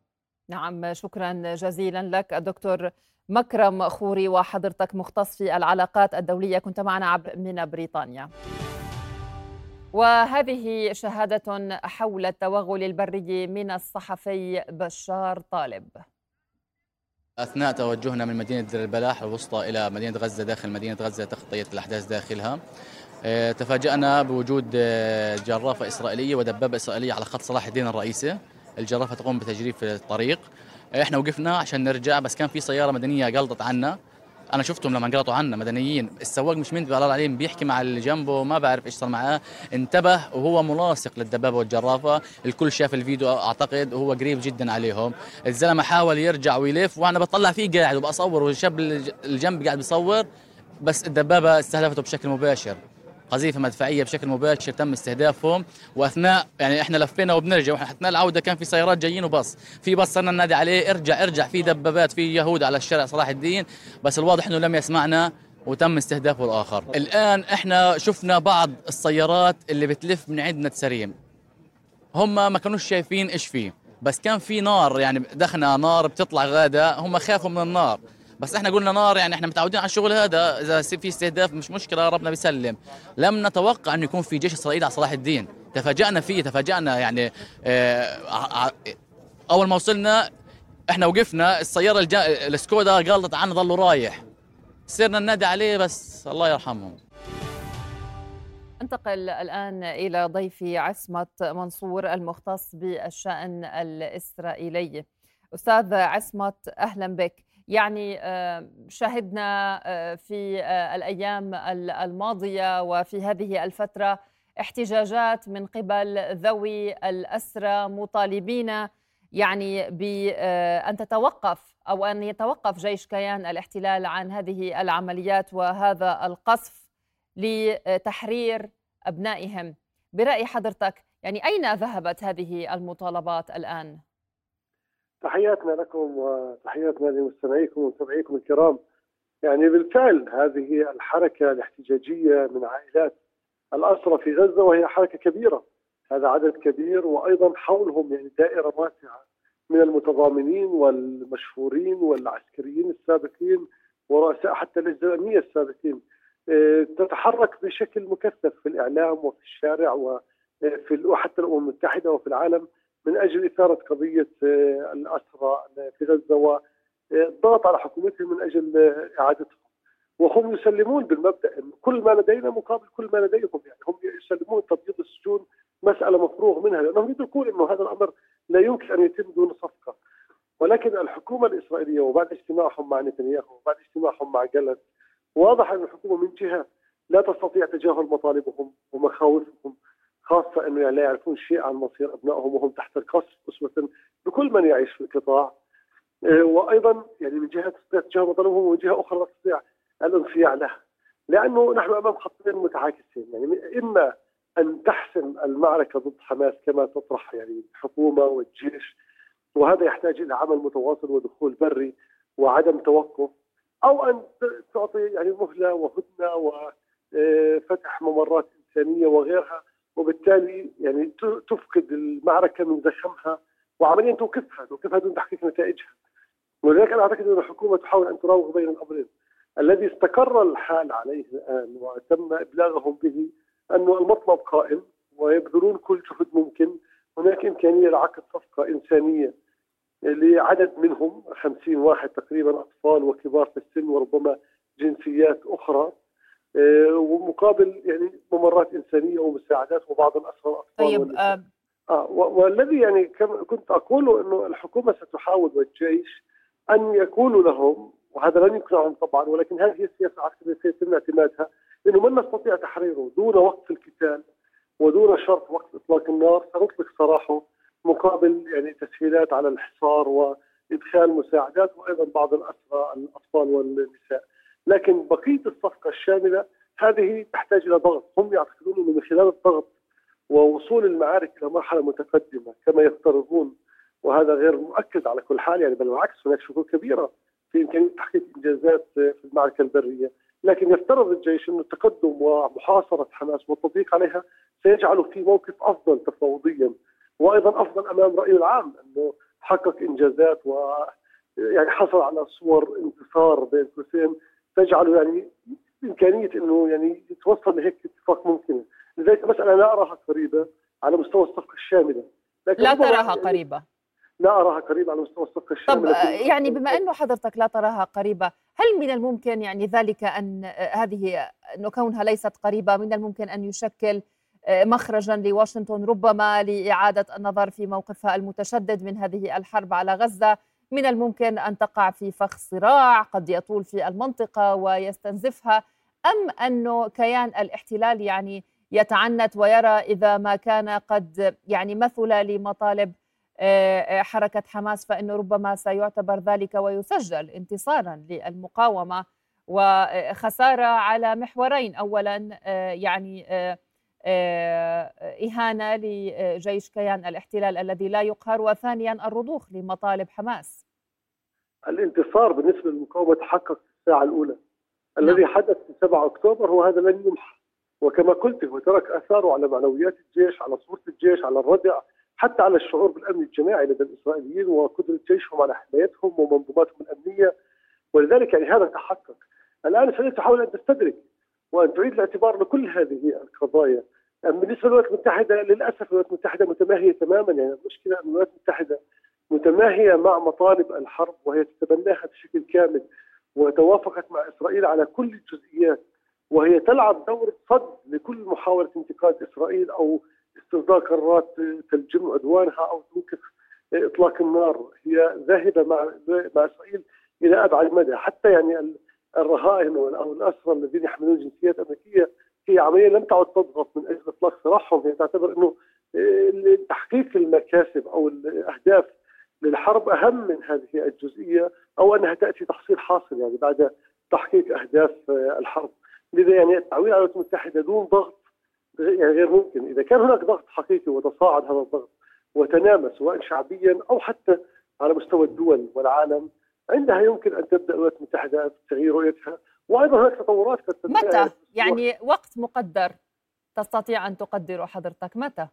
نعم شكرا جزيلا لك الدكتور مكرم خوري وحضرتك مختص في العلاقات الدولية. كنت معنا من بريطانيا. وهذه شهادة حول التوغل البري من الصحفي بشار طالب. أثناء توجهنا من مدينة دير البلاح الوسطى إلى مدينة غزة داخل مدينة غزة تغطية الأحداث داخلها آه، تفاجأنا بوجود آه، جرافة إسرائيلية ودبابة إسرائيلية على خط صلاح الدين الرئيسي. الجرافة تقوم بتجريف الطريق. آه، إحنا وقفنا عشان نرجع بس كان في سيارة مدنية قلطت عنا. أنا شفتهم لما قلطوا عنا مدنيين. السواق مش منتبه الله عليهم بيحكي مع اللي جنبه ما بعرف إيش صار معاه. انتبه وهو ملاصق للدبابة والجرافة. الكل شاف الفيديو أعتقد وهو قريب جدا عليهم. الزلمة حاول يرجع ويلف وأنا بطلع فيه قاعد وبصور والشاب الجنب قاعد بيصور. بس الدبابة استهدفته بشكل مباشر. قذيفه مدفعية بشكل مباشر تم استهدافهم. واثناء يعني إحنا لفينا وبنرجع وإحنا اثناء العودة كان في سيارات جايين وبص في بص صرنا ننادي عليه ارجع ارجع. في دبابات في يهود على الشارع صلاح الدين. بس الواضح إنه لم يسمعنا وتم استهدافه الآخر. الآن إحنا شفنا بعض السيارات اللي بتلف من عندنا تسريم هم ما كانوش شايفين إيش فيه. بس كان في نار يعني دخنا نار بتطلع غادة هم خافوا من النار. بس إحنا قلنا نار يعني إحنا متعودين على الشغل هذا. إذا في استهداف مش مشكلة ربنا بيسلم. لم نتوقع انه يكون في جيش إسرائيلي على صلاح الدين. تفاجأنا فيه تفاجأنا يعني آه أول ما وصلنا إحنا وقفنا السيارة الجا... السكودا قالت عنا ضلوا رايح. صرنا ننادي عليه بس الله يرحمهم انتقل الآن إلى ضيفي عصمت منصور المختص بالشأن الإسرائيلي. أستاذ عصمت أهلا بك. يعني آه، شهدنا آه، في آه، الأيام الماضية وفي هذه الفترة احتجاجات من قبل ذوي الاسرى مطالبين يعني بان تتوقف أو أن يتوقف جيش كيان الاحتلال عن هذه العمليات وهذا القصف لتحرير أبنائهم. برأي حضرتك يعني أين ذهبت هذه المطالبات الآن؟ تحياتنا لكم وتحياتنا لمستمعيكم ومتابعيكم الكرام. يعني بالفعل هذه الحركة الاحتجاجية من عائلات الأسرى في غزة وهي حركة كبيرة. هذا عدد كبير وأيضا حولهم يعني دائرة واسعة من المتضامنين والمشهورين والعسكريين السابقين ورؤساء حتى الاجهزه الامنيه السابقين. آه، تتحرك بشكل مكثف في الإعلام وفي الشارع وفي وحتى الأمم المتحدة وفي العالم. من أجل إثارة قضية آه، الاسرى في غزة والضغط على حكومتهم من أجل آه، إعادتهم. وهم يسلمون بالمبدأ انه كل ما لدينا مقابل كل ما لديهم يعني هم يسلمون تبييض السجون مسألة مفروغ منها. لأنهم يدركون إنه هذا الأمر لا يمكن أن يتم دون صفقة. ولكن الحكومة الإسرائيلية وبعد اجتماعهم مع نتنياهو وبعد اجتماعهم مع جلس واضح أن الحكومة من جهة لا تستطيع تجاهل مطالبهم ومخاوفهم. خاصة إنه يعني لا يعرفون شيء عن مصير أبنائهم وهم تحت القصف أسوة بكل من يعيش في القطاع. آه، وأيضا يعني من جهة تستطيع تجاهل مطالبهم ومن جهة أخرى لا تستطيع الانصياع لها. لأنه نحن أمام خطين متعاكسين. يعني إما أن تحسم المعركة ضد حماس كما تطرح يعني الحكومة والجيش وهذا يحتاج إلى عمل متواصل ودخول بري وعدم توقف أو أن تعطي يعني مهلة وهدنة وفتح ممرات إنسانية وغيرها. وبالتالي يعني تفقد المعركة من زخمها وعمليا توقفها توقفها دون تحقيق نتائجها. ولذلك أنا أعتقد أن الحكومة تحاول أن تراوغ بين الأمرين. الذي استقر الحال عليه الآن وتم ابلاغهم به أنه المطلب قائم ويبذلون كل جهد ممكن. هناك إمكانية لعقد صفقة إنسانية لعدد منهم 50 واحد تقريبا أطفال وكبار في السن وربما جنسيات أخرى. ومقابل يعني ممرات إنسانية ومساعدات وبعض الاسرى الاطفال طيب آه, آه والذي يعني كنت أقوله إنه الحكومة ستحاول والجيش أن يكونوا لهم وهذا لن يقنعهم طبعا ولكن هذه السياسة العسكريه سيتم اعتمادها لأنه من نستطيع تحريره دون وقف القتال ودون شرط وقف إطلاق النار سنطلق سراحه مقابل يعني تسهيلات على الحصار وإدخال مساعدات وأيضا بعض الاسرى الأطفال والنساء. لكن بقية الصفقة الشاملة هذه تحتاج إلى ضغط. هم يعتقدون إنه من خلال الضغط ووصول المعارك إلى مرحلة متقدمة كما يفترضون وهذا غير مؤكد على كل حال يعني بل بالعكس هناك شكوك كبيرة في إمكانية تحقيق إنجازات في المعركة البرية، لكن يفترض الجيش إنه التقدم ومحاصرة حماس والتضييق عليها سيجعله في موقف أفضل تفاوضيا وأيضا أفضل أمام الراي العام إنه حقق إنجازات و يعني حصل على صور انتصار بين قوسين تجعله يعني امكانيه إنه يعني يتوصل لهيك اتفاق ممكنه، لذلك المساله لا أراها قريبة على مستوى الصفقة الشاملة. لكن لا تراها يعني قريبة. لا أراها قريبة على مستوى الصفقة الشاملة. طب يعني بما أنه حضرتك لا تراها قريبة، هل من الممكن يعني ذلك أن هذه أنه كونها ليست قريبة من الممكن أن يشكل مخرجا لواشنطن ربما لإعادة النظر في موقفها المتشدد من هذه الحرب على غزة من الممكن أن تقع في فخ صراع قد يطول في المنطقة ويستنزفها أم انه كيان الاحتلال يعني يتعنت ويرى إذا ما كان قد يعني مثل لمطالب آه، آه، حركة حماس فإنه ربما سيعتبر ذلك ويسجل انتصارا للمقاومة وخسارة على محورين. اولا آه، يعني إهانة لجيش كيان الاحتلال الذي لا يقهر وثانيا الرضوخ لمطالب حماس. الانتصار بالنسبة للمقاومة تحقق في الساعة الأولى. نعم. الذي حدث في 7 أكتوبر هو هذا لن يمحى. وكما قلت هو ترك آثاره على معنويات الجيش على صورة الجيش على الردع حتى على الشعور بالأمن الجماعي لدى الإسرائيليين وقدرة جيشهم على حمايتهم ومنظوماتهم الأمنية. ولذلك يعني هذا تحقق. الآن إسرائيل تحاول أن تستدرك وأن تعيد الاعتبار لكل هذه القضايا بالنسبة للولايات المتحدة للأسف الولايات المتحدة متماهية تماما. يعني المشكلة أن الولايات المتحدة متماهية مع مطالب الحرب وهي تتبناها بشكل كامل وتوافقت مع إسرائيل على كل الجزئيات وهي تلعب دور صد لكل محاولة انتقاد إسرائيل أو استصدار قرارات تلجم عدوانها أو توقف إطلاق النار. هي ذاهبة مع مع إسرائيل إلى أبعد مدى. حتى يعني الرهائن أو الأسرى الذين يحملون جنسيات أمريكية هي عملية لم تعد تضغط من أجل إطلاق سراحهم هي تعتبر إنه آه، تحقيق المكاسب أو الأهداف للحرب أهم من هذه الجزئية أو أنها تأتي تحصيل حاصل يعني بعد تحقيق أهداف آه، الحرب. لذا يعني التعويل على الولايات المتحدة دون ضغط يعني غير ممكن. إذا كان هناك ضغط حقيقي وتصاعد هذا الضغط وتنامى سواء شعبيا أو حتى على مستوى الدول والعالم عندها يمكن أن تبدأ الولايات المتحده تغيير رؤيتها وأيضا هناك تطورات متى؟ يعني وقت مقدر تستطيع أن تقدره حضرتك متى؟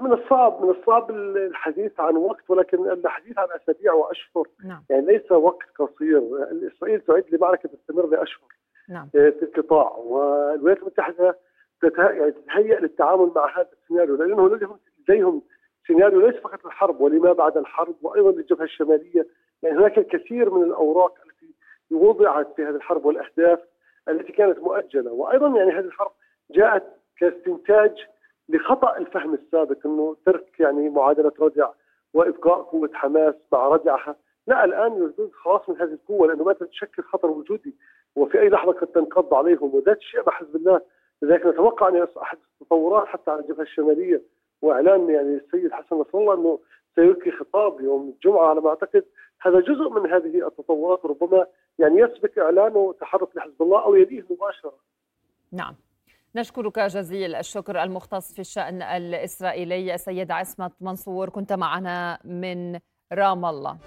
من الصعب من الصعب الحديث عن وقت ولكن الحديث عن أسابيع وأشهر. نعم. يعني ليس وقت قصير. اسرائيل تعد لمعركة تستمر لأشهر. نعم. في القطاع. والولايات المتحدة يعني تتهيأ للتعامل مع هذا السيناريو لأنه لديهم لديهم سيناريو ليس فقط الحرب ولما بعد الحرب وأيضا للجبهة الشمالية. يعني هناك الكثير من الأوراق التي وضعت في هذه الحرب والأهداف التي كانت مؤجلة. وأيضا يعني هذه الحرب جاءت كاستنتاج لخطأ الفهم السابق إنه ترك يعني معادلة ردع وإبقاء قوة حماس مع ردعها. لا الآن يريدون خلاص من هذه القوة لأنه ما تشكل خطر وجودي وفي أي لحظة قد تنقض عليهم. وذات الشيء مع حزب الله. لذلك نتوقع أن أحد التطورات حتى على الجبهة الشمالية وإعلان يعني السيد حسن نصر الله إنه سيلقي خطاب يوم الجمعة ما اعتقد هذا جزء من هذه التطورات وربما يعني يسبق إعلانه تحرك لحزب الله أو يليه مباشرة. نعم. نشكرك جزيل الشكر المختص في الشأن الإسرائيلي السيد عصمت منصور كنت معنا من رام الله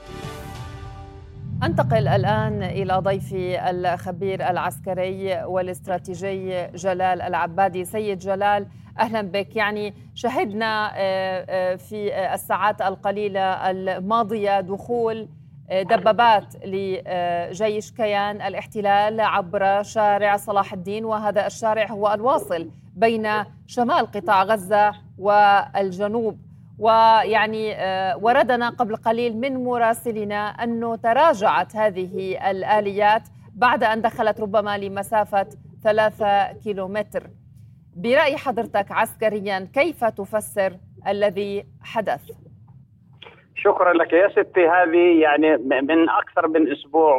أنتقل الآن إلى ضيفي الخبير العسكري والاستراتيجي جلال العبادي سيد جلال أهلا بك. يعني شهدنا آه، آه، في الساعات القليلة الماضية دخول آه، دبابات لجيش كيان الاحتلال عبر شارع صلاح الدين وهذا الشارع هو الواصل بين شمال قطاع غزة والجنوب. ويعني وردنا قبل قليل من مراسلنا أنه تراجعت هذه الآليات بعد أن دخلت ربما لمسافة ثلاثة كيلومتر. برأي حضرتك عسكريا كيف تفسر الذي حدث؟ شكرا لك يا ستي هذه يعني من أكثر من أسبوع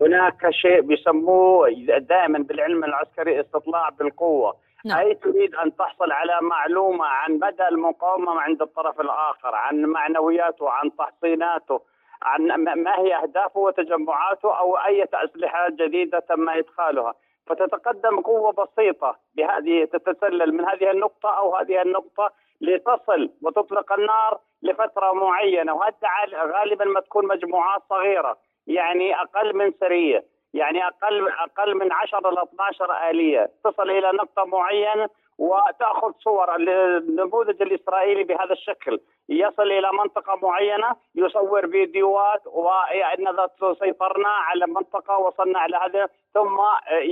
وهناك شيء بيسموه دائما بالعلم العسكري استطلاع بالقوة نعم. أي تريد أن تحصل على معلومة عن مدى المقاومة عند الطرف الآخر عن معنوياته عن تحصيناته عن ما هي أهدافه وتجمعاته أو أي أسلحة جديدة تم إدخالها فتتقدم قوة بسيطة بهذه تتسلل من هذه النقطة أو هذه النقطة لتصل وتطلق النار لفترة معينة وهذا غالبا ما تكون مجموعات صغيرة يعني أقل من سرية يعني أقل أقل من 10 ل 12 آلية تصل إلى نقطة معينة وتأخذ صور النموذج الإسرائيلي بهذا الشكل. يصل إلى منطقة معينة يصور فيديوهات وإن سيطرنا على منطقة وصلنا على هذا ثم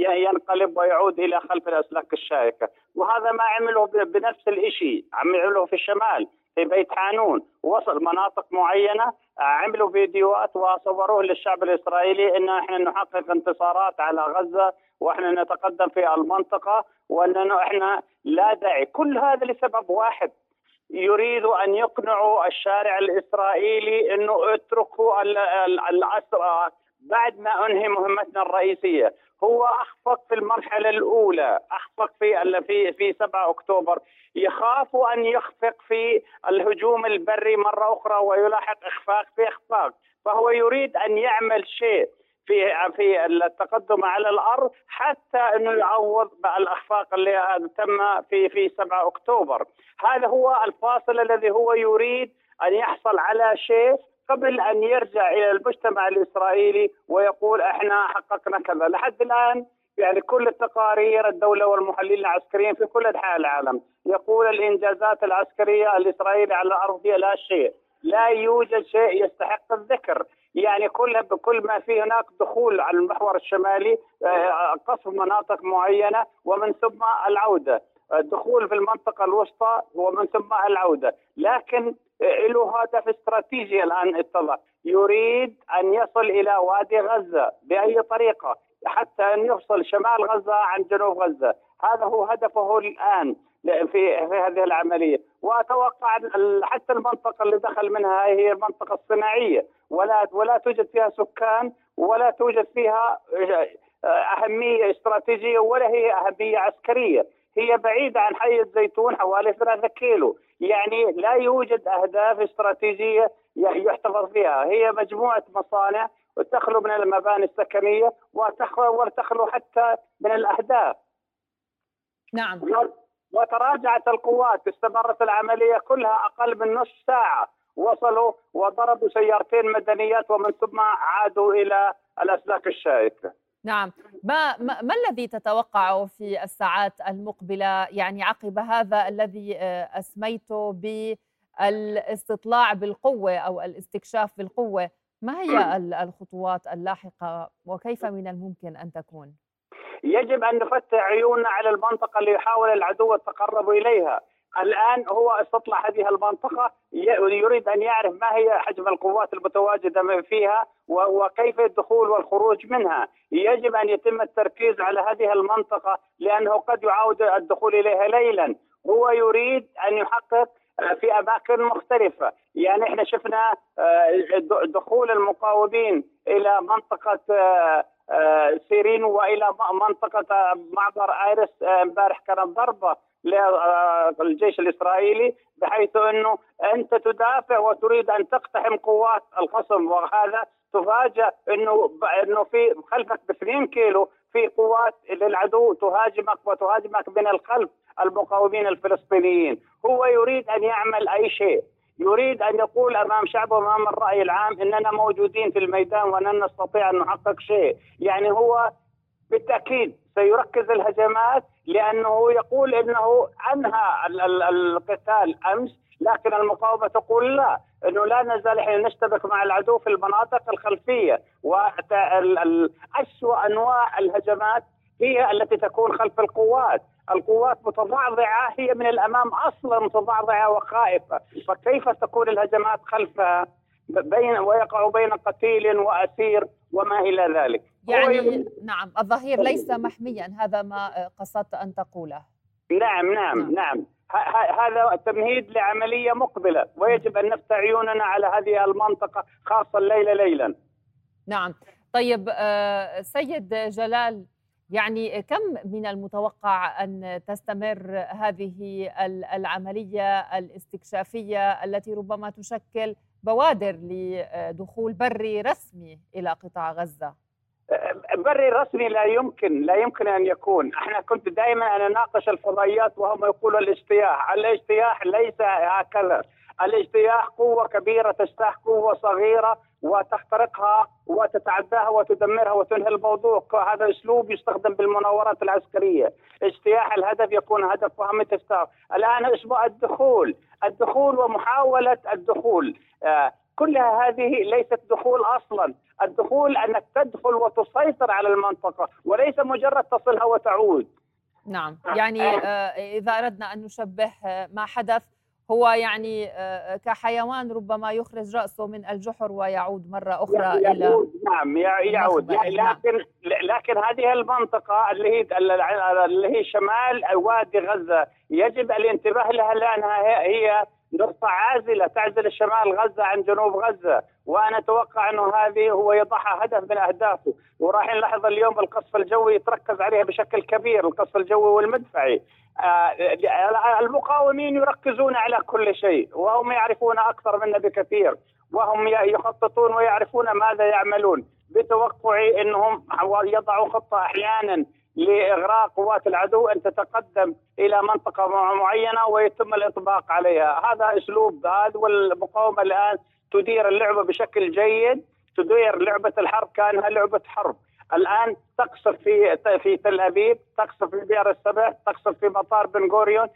ينقلب ويعود إلى خلف الأسلاك الشائكة. وهذا ما عمله بنفس الشيء عمله في الشمال. في بيت حانون وصل مناطق معينة عملوا فيديوهات وصوروه للشعب الإسرائيلي إن إحنا نحقق انتصارات على غزة وإحنا نتقدم في المنطقة واننا إحنا لا داعي. كل هذا لسبب واحد يريدوا أن يقنعوا الشارع الإسرائيلي إنه اتركوا الاسرى بعد ما أنهي مهمتنا الرئيسية. هو أخفق في المرحلة الأولى أخفق في في في 7 أكتوبر. يخاف أن يخفق في الهجوم البري مرة أخرى ويلاحق إخفاق في إخفاق. فهو يريد أن يعمل شيء في في التقدم على الأرض حتى أنه يعوض الإخفاق اللي تم في في 7 أكتوبر. هذا هو الفاصل الذي هو يريد أن يحصل على شيء قبل أن يرجع إلى المجتمع الإسرائيلي ويقول إحنا حققنا كذا. لحد الآن يعني كل التقارير الدولة والمحللين العسكريين في كل أنحاء العالم يقول الإنجازات العسكرية الإسرائيلية على الأرض هي لا شيء. لا يوجد شيء يستحق الذكر. يعني كل بكل ما في هناك دخول على المحور الشمالي آه، قصف مناطق معينة ومن ثم العودة. الدخول في المنطقة الوسطى ومن ثم العودة. لكن له هدف استراتيجي الآن اتضح يريد أن يصل إلى وادي غزة بأي طريقة حتى أن يفصل شمال غزة عن جنوب غزة. هذا هو هدفه الآن في في هذه العملية. وأتوقع حتى المنطقة اللي دخل منها هي المنطقة الصناعية. ولا ولا توجد فيها سكان ولا توجد فيها أهمية استراتيجية ولا هي أهمية عسكرية. هي بعيدة عن حي الزيتون حوالي ثلاثة كيلو. يعني لا يوجد أهداف استراتيجية يحتفظ بها هي مجموعة مصانع وتخلو من المباني السكنية وتخلو, وتخلو حتى من الأهداف. نعم. وتراجعت القوات استمرت العملية كلها أقل من نصف ساعة. وصلوا وضربوا سيارتين مدنيات ومن ثم عادوا إلى الأسلاك الشائكة. نعم. ما, ما, ما الذي تتوقع في الساعات المقبلة؟ يعني عقب هذا الذي آه، أسميته بالاستطلاع بالقوة أو الاستكشاف بالقوة ما هي الخطوات اللاحقة وكيف من الممكن أن تكون؟ يجب أن نفتح عيوننا على المنطقة اللي يحاول العدو التقرب إليها. الآن هو استطلع هذه المنطقة يريد أن يعرف ما هي حجم القوات المتواجدة فيها وكيف الدخول والخروج منها. يجب أن يتم التركيز على هذه المنطقة لأنه قد يعاود الدخول إليها ليلا. هو يريد أن يحقق في أماكن مختلفة. يعني إحنا شفنا آه، دخول المقاومين إلى منطقة آه، آه، سيرين وإلى منطقة معبر آيرس امبارح كانت ضربة. للجيش الإسرائيلي بحيث إنه أنت تدافع وتريد أن تقتحم قوات الخصم. وهذا تفاجأ إنه إنه في خلفك ب 2 كيلو في قوات للعدو تهاجمك وتهاجمك من الخلف المقاومين الفلسطينيين، هو يريد أن يعمل أي شيء، يريد أن يقول أمام شعبه وأمام الرأي العام إننا موجودين في الميدان ولن نستطيع أن نحقق شيء، يعني هو بالتأكيد سيركز الهجمات لأنه يقول إنه أنهى القتال أمس لكن المقاومه تقول لا إنه لا نزال إحنا نشتبك مع العدو في المناطق الخلفية. واسوء أنواع الهجمات هي التي تكون خلف القوات. القوات متضعضعة هي من الأمام أصلا متضعضعة وخائفة. فكيف تكون الهجمات خلفها؟ بين ويقع بين قتيل وأسير وما إلى ذلك. يعني نعم الظهير ليس محميا هذا ما قصدت أن تقوله. نعم نعم نعم, نعم. هذا تمهيد لعملية مقبلة ويجب أن نفتح عيوننا على هذه المنطقة خاصة الليلة ليلا. نعم. طيب آه، سيد جلال يعني كم من المتوقع أن تستمر هذه العملية الاستكشافية التي ربما تشكل بوادر لدخول بري رسمي إلى قطاع غزة؟ بري رسمي لا يمكن لا يمكن أن يكون، إحنا كنت دائما أنا أناقش الفضائيات وهم يقولوا الاجتياح، الاجتياح ليس هكذا، الاجتياح قوة كبيرة تجتاح قوة صغيرة وتخترقها وتتعداها وتدمرها وتنهي الموضوع. هذا أسلوب يستخدم بالمناورات العسكرية. اجتياح الهدف يكون هدف وهم تجتاح الآن اسمه الدخول. الدخول ومحاولة الدخول. آه كلها هذه ليست دخول أصلا. الدخول أنك تدخل وتسيطر على المنطقة وليس مجرد تصلها وتعود. نعم. يعني آه، إذا أردنا أن نشبه ما حدث هو يعني آه، كحيوان ربما يخرج رأسه من الجحر ويعود مرة أخرى يعود إلى نعم يعود يعني نعم. لكن لكن هذه المنطقة اللي هي اللي هي شمال وادي غزة يجب الانتباه لها لأنها هي نقطة عازلة تعزل شمال غزة عن جنوب غزة. وأنا أتوقع أنه هذه هو يضعها هدف من أهدافه. وراح نلاحظ اليوم القصف الجوي يتركز عليها بشكل كبير القصف الجوي والمدفعي. آه، المقاومين يركزون على كل شيء وهم يعرفون أكثر منا بكثير. وهم يخططون ويعرفون ماذا يعملون. بتوقعي أنهم يضعوا خطة أحيانا. لاغراء قوات العدو أن تتقدم إلى منطقة معينة ويتم الإطباق عليها، هذا أسلوب هذا والمقاومة الآن تدير اللعبة بشكل جيد، تدير لعبة الحرب كأنها لعبة حرب، الآن تقصف في في تل أبيب، تقصف في بئر السبع، تقصف في مطار بن غوريون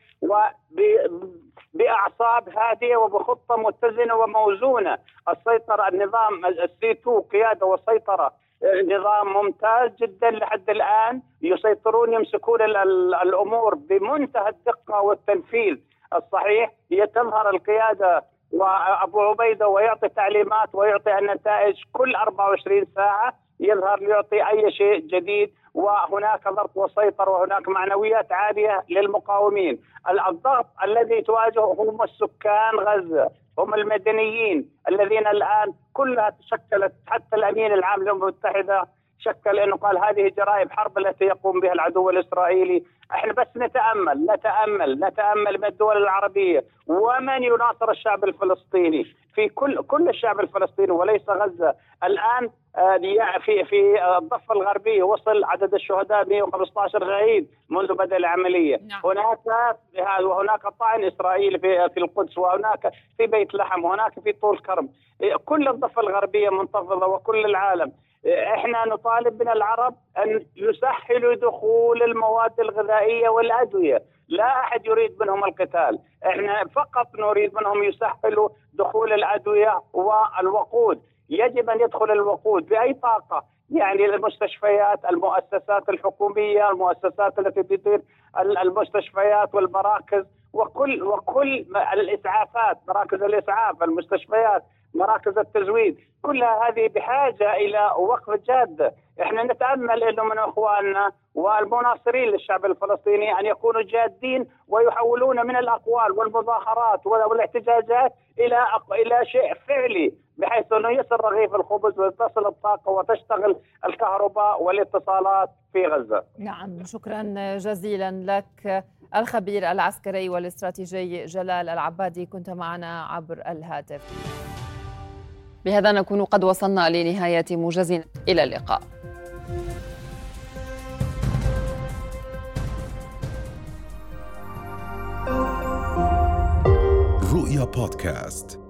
وباعصاب هادئه وبخطة متزنة وموزونة، السيطرة النظام السي 2 قيادة وسيطرة نظام ممتاز جدا لحد الآن يسيطرون يمسكون الأمور بمنتهى الدقة والتنفيذ. الصحيح هي تظهر القيادة وأبو عبيدة ويعطي تعليمات ويعطي النتائج كل 24 ساعة يظهر ليعطي أي شيء جديد وهناك ضغط وسيطرة وهناك معنويات عالية للمقاومين، الضغط الذي تواجهه هم السكان غزة، هم المدنيين الذين الآن كلها تشكلت حتى الأمين العام للأمم المتحدة شكل انه قال هذه جرائم حرب التي يقوم بها العدو الإسرائيلي، إحنا بس نتأمل نتأمل نتأمل من الدول العربية ومن يناصر الشعب الفلسطيني. في كل كل الشعب الفلسطيني وليس غزة، الآن آه، في في الضفة الغربية وصل عدد الشهداء 115 شهيد منذ بدء العملية، نعم. هناك وهناك طعن إسرائيلي في في القدس وهناك في بيت لحم وهناك في طول كرم، كل الضفة الغربية منتفضة وكل العالم. إحنا نطالب من العرب أن يسهلوا دخول المواد الغذائية والأدوية، لا أحد يريد منهم القتال، إحنا فقط نريد منهم يسهلوا دخول الأدوية والوقود، يجب أن يدخل الوقود بأي طاقة، يعني المستشفيات، المؤسسات الحكومية، المؤسسات التي تدير المستشفيات والمراكز وكل وكل الإسعافات، مراكز الإسعاف، المستشفيات، مراكز التزويد. كلها هذه بحاجة إلى وقف جاد. إحنا نتأمل أنه من إخواننا والمناصرين للشعب الفلسطيني أن يكونوا جادين ويحولون من الأقوال والمظاهرات والاحتجاجات إلى إلى شيء فعلي بحيث أنه يصل رغيف الخبز وتصل الطاقة وتشتغل الكهرباء والاتصالات في غزة. نعم شكرا جزيلا لك الخبير العسكري والاستراتيجي جلال العبادي. كنت معنا عبر الهاتف. بهذا نكون قد وصلنا لنهاية موجز. إلى اللقاء. رؤيا بودكاست.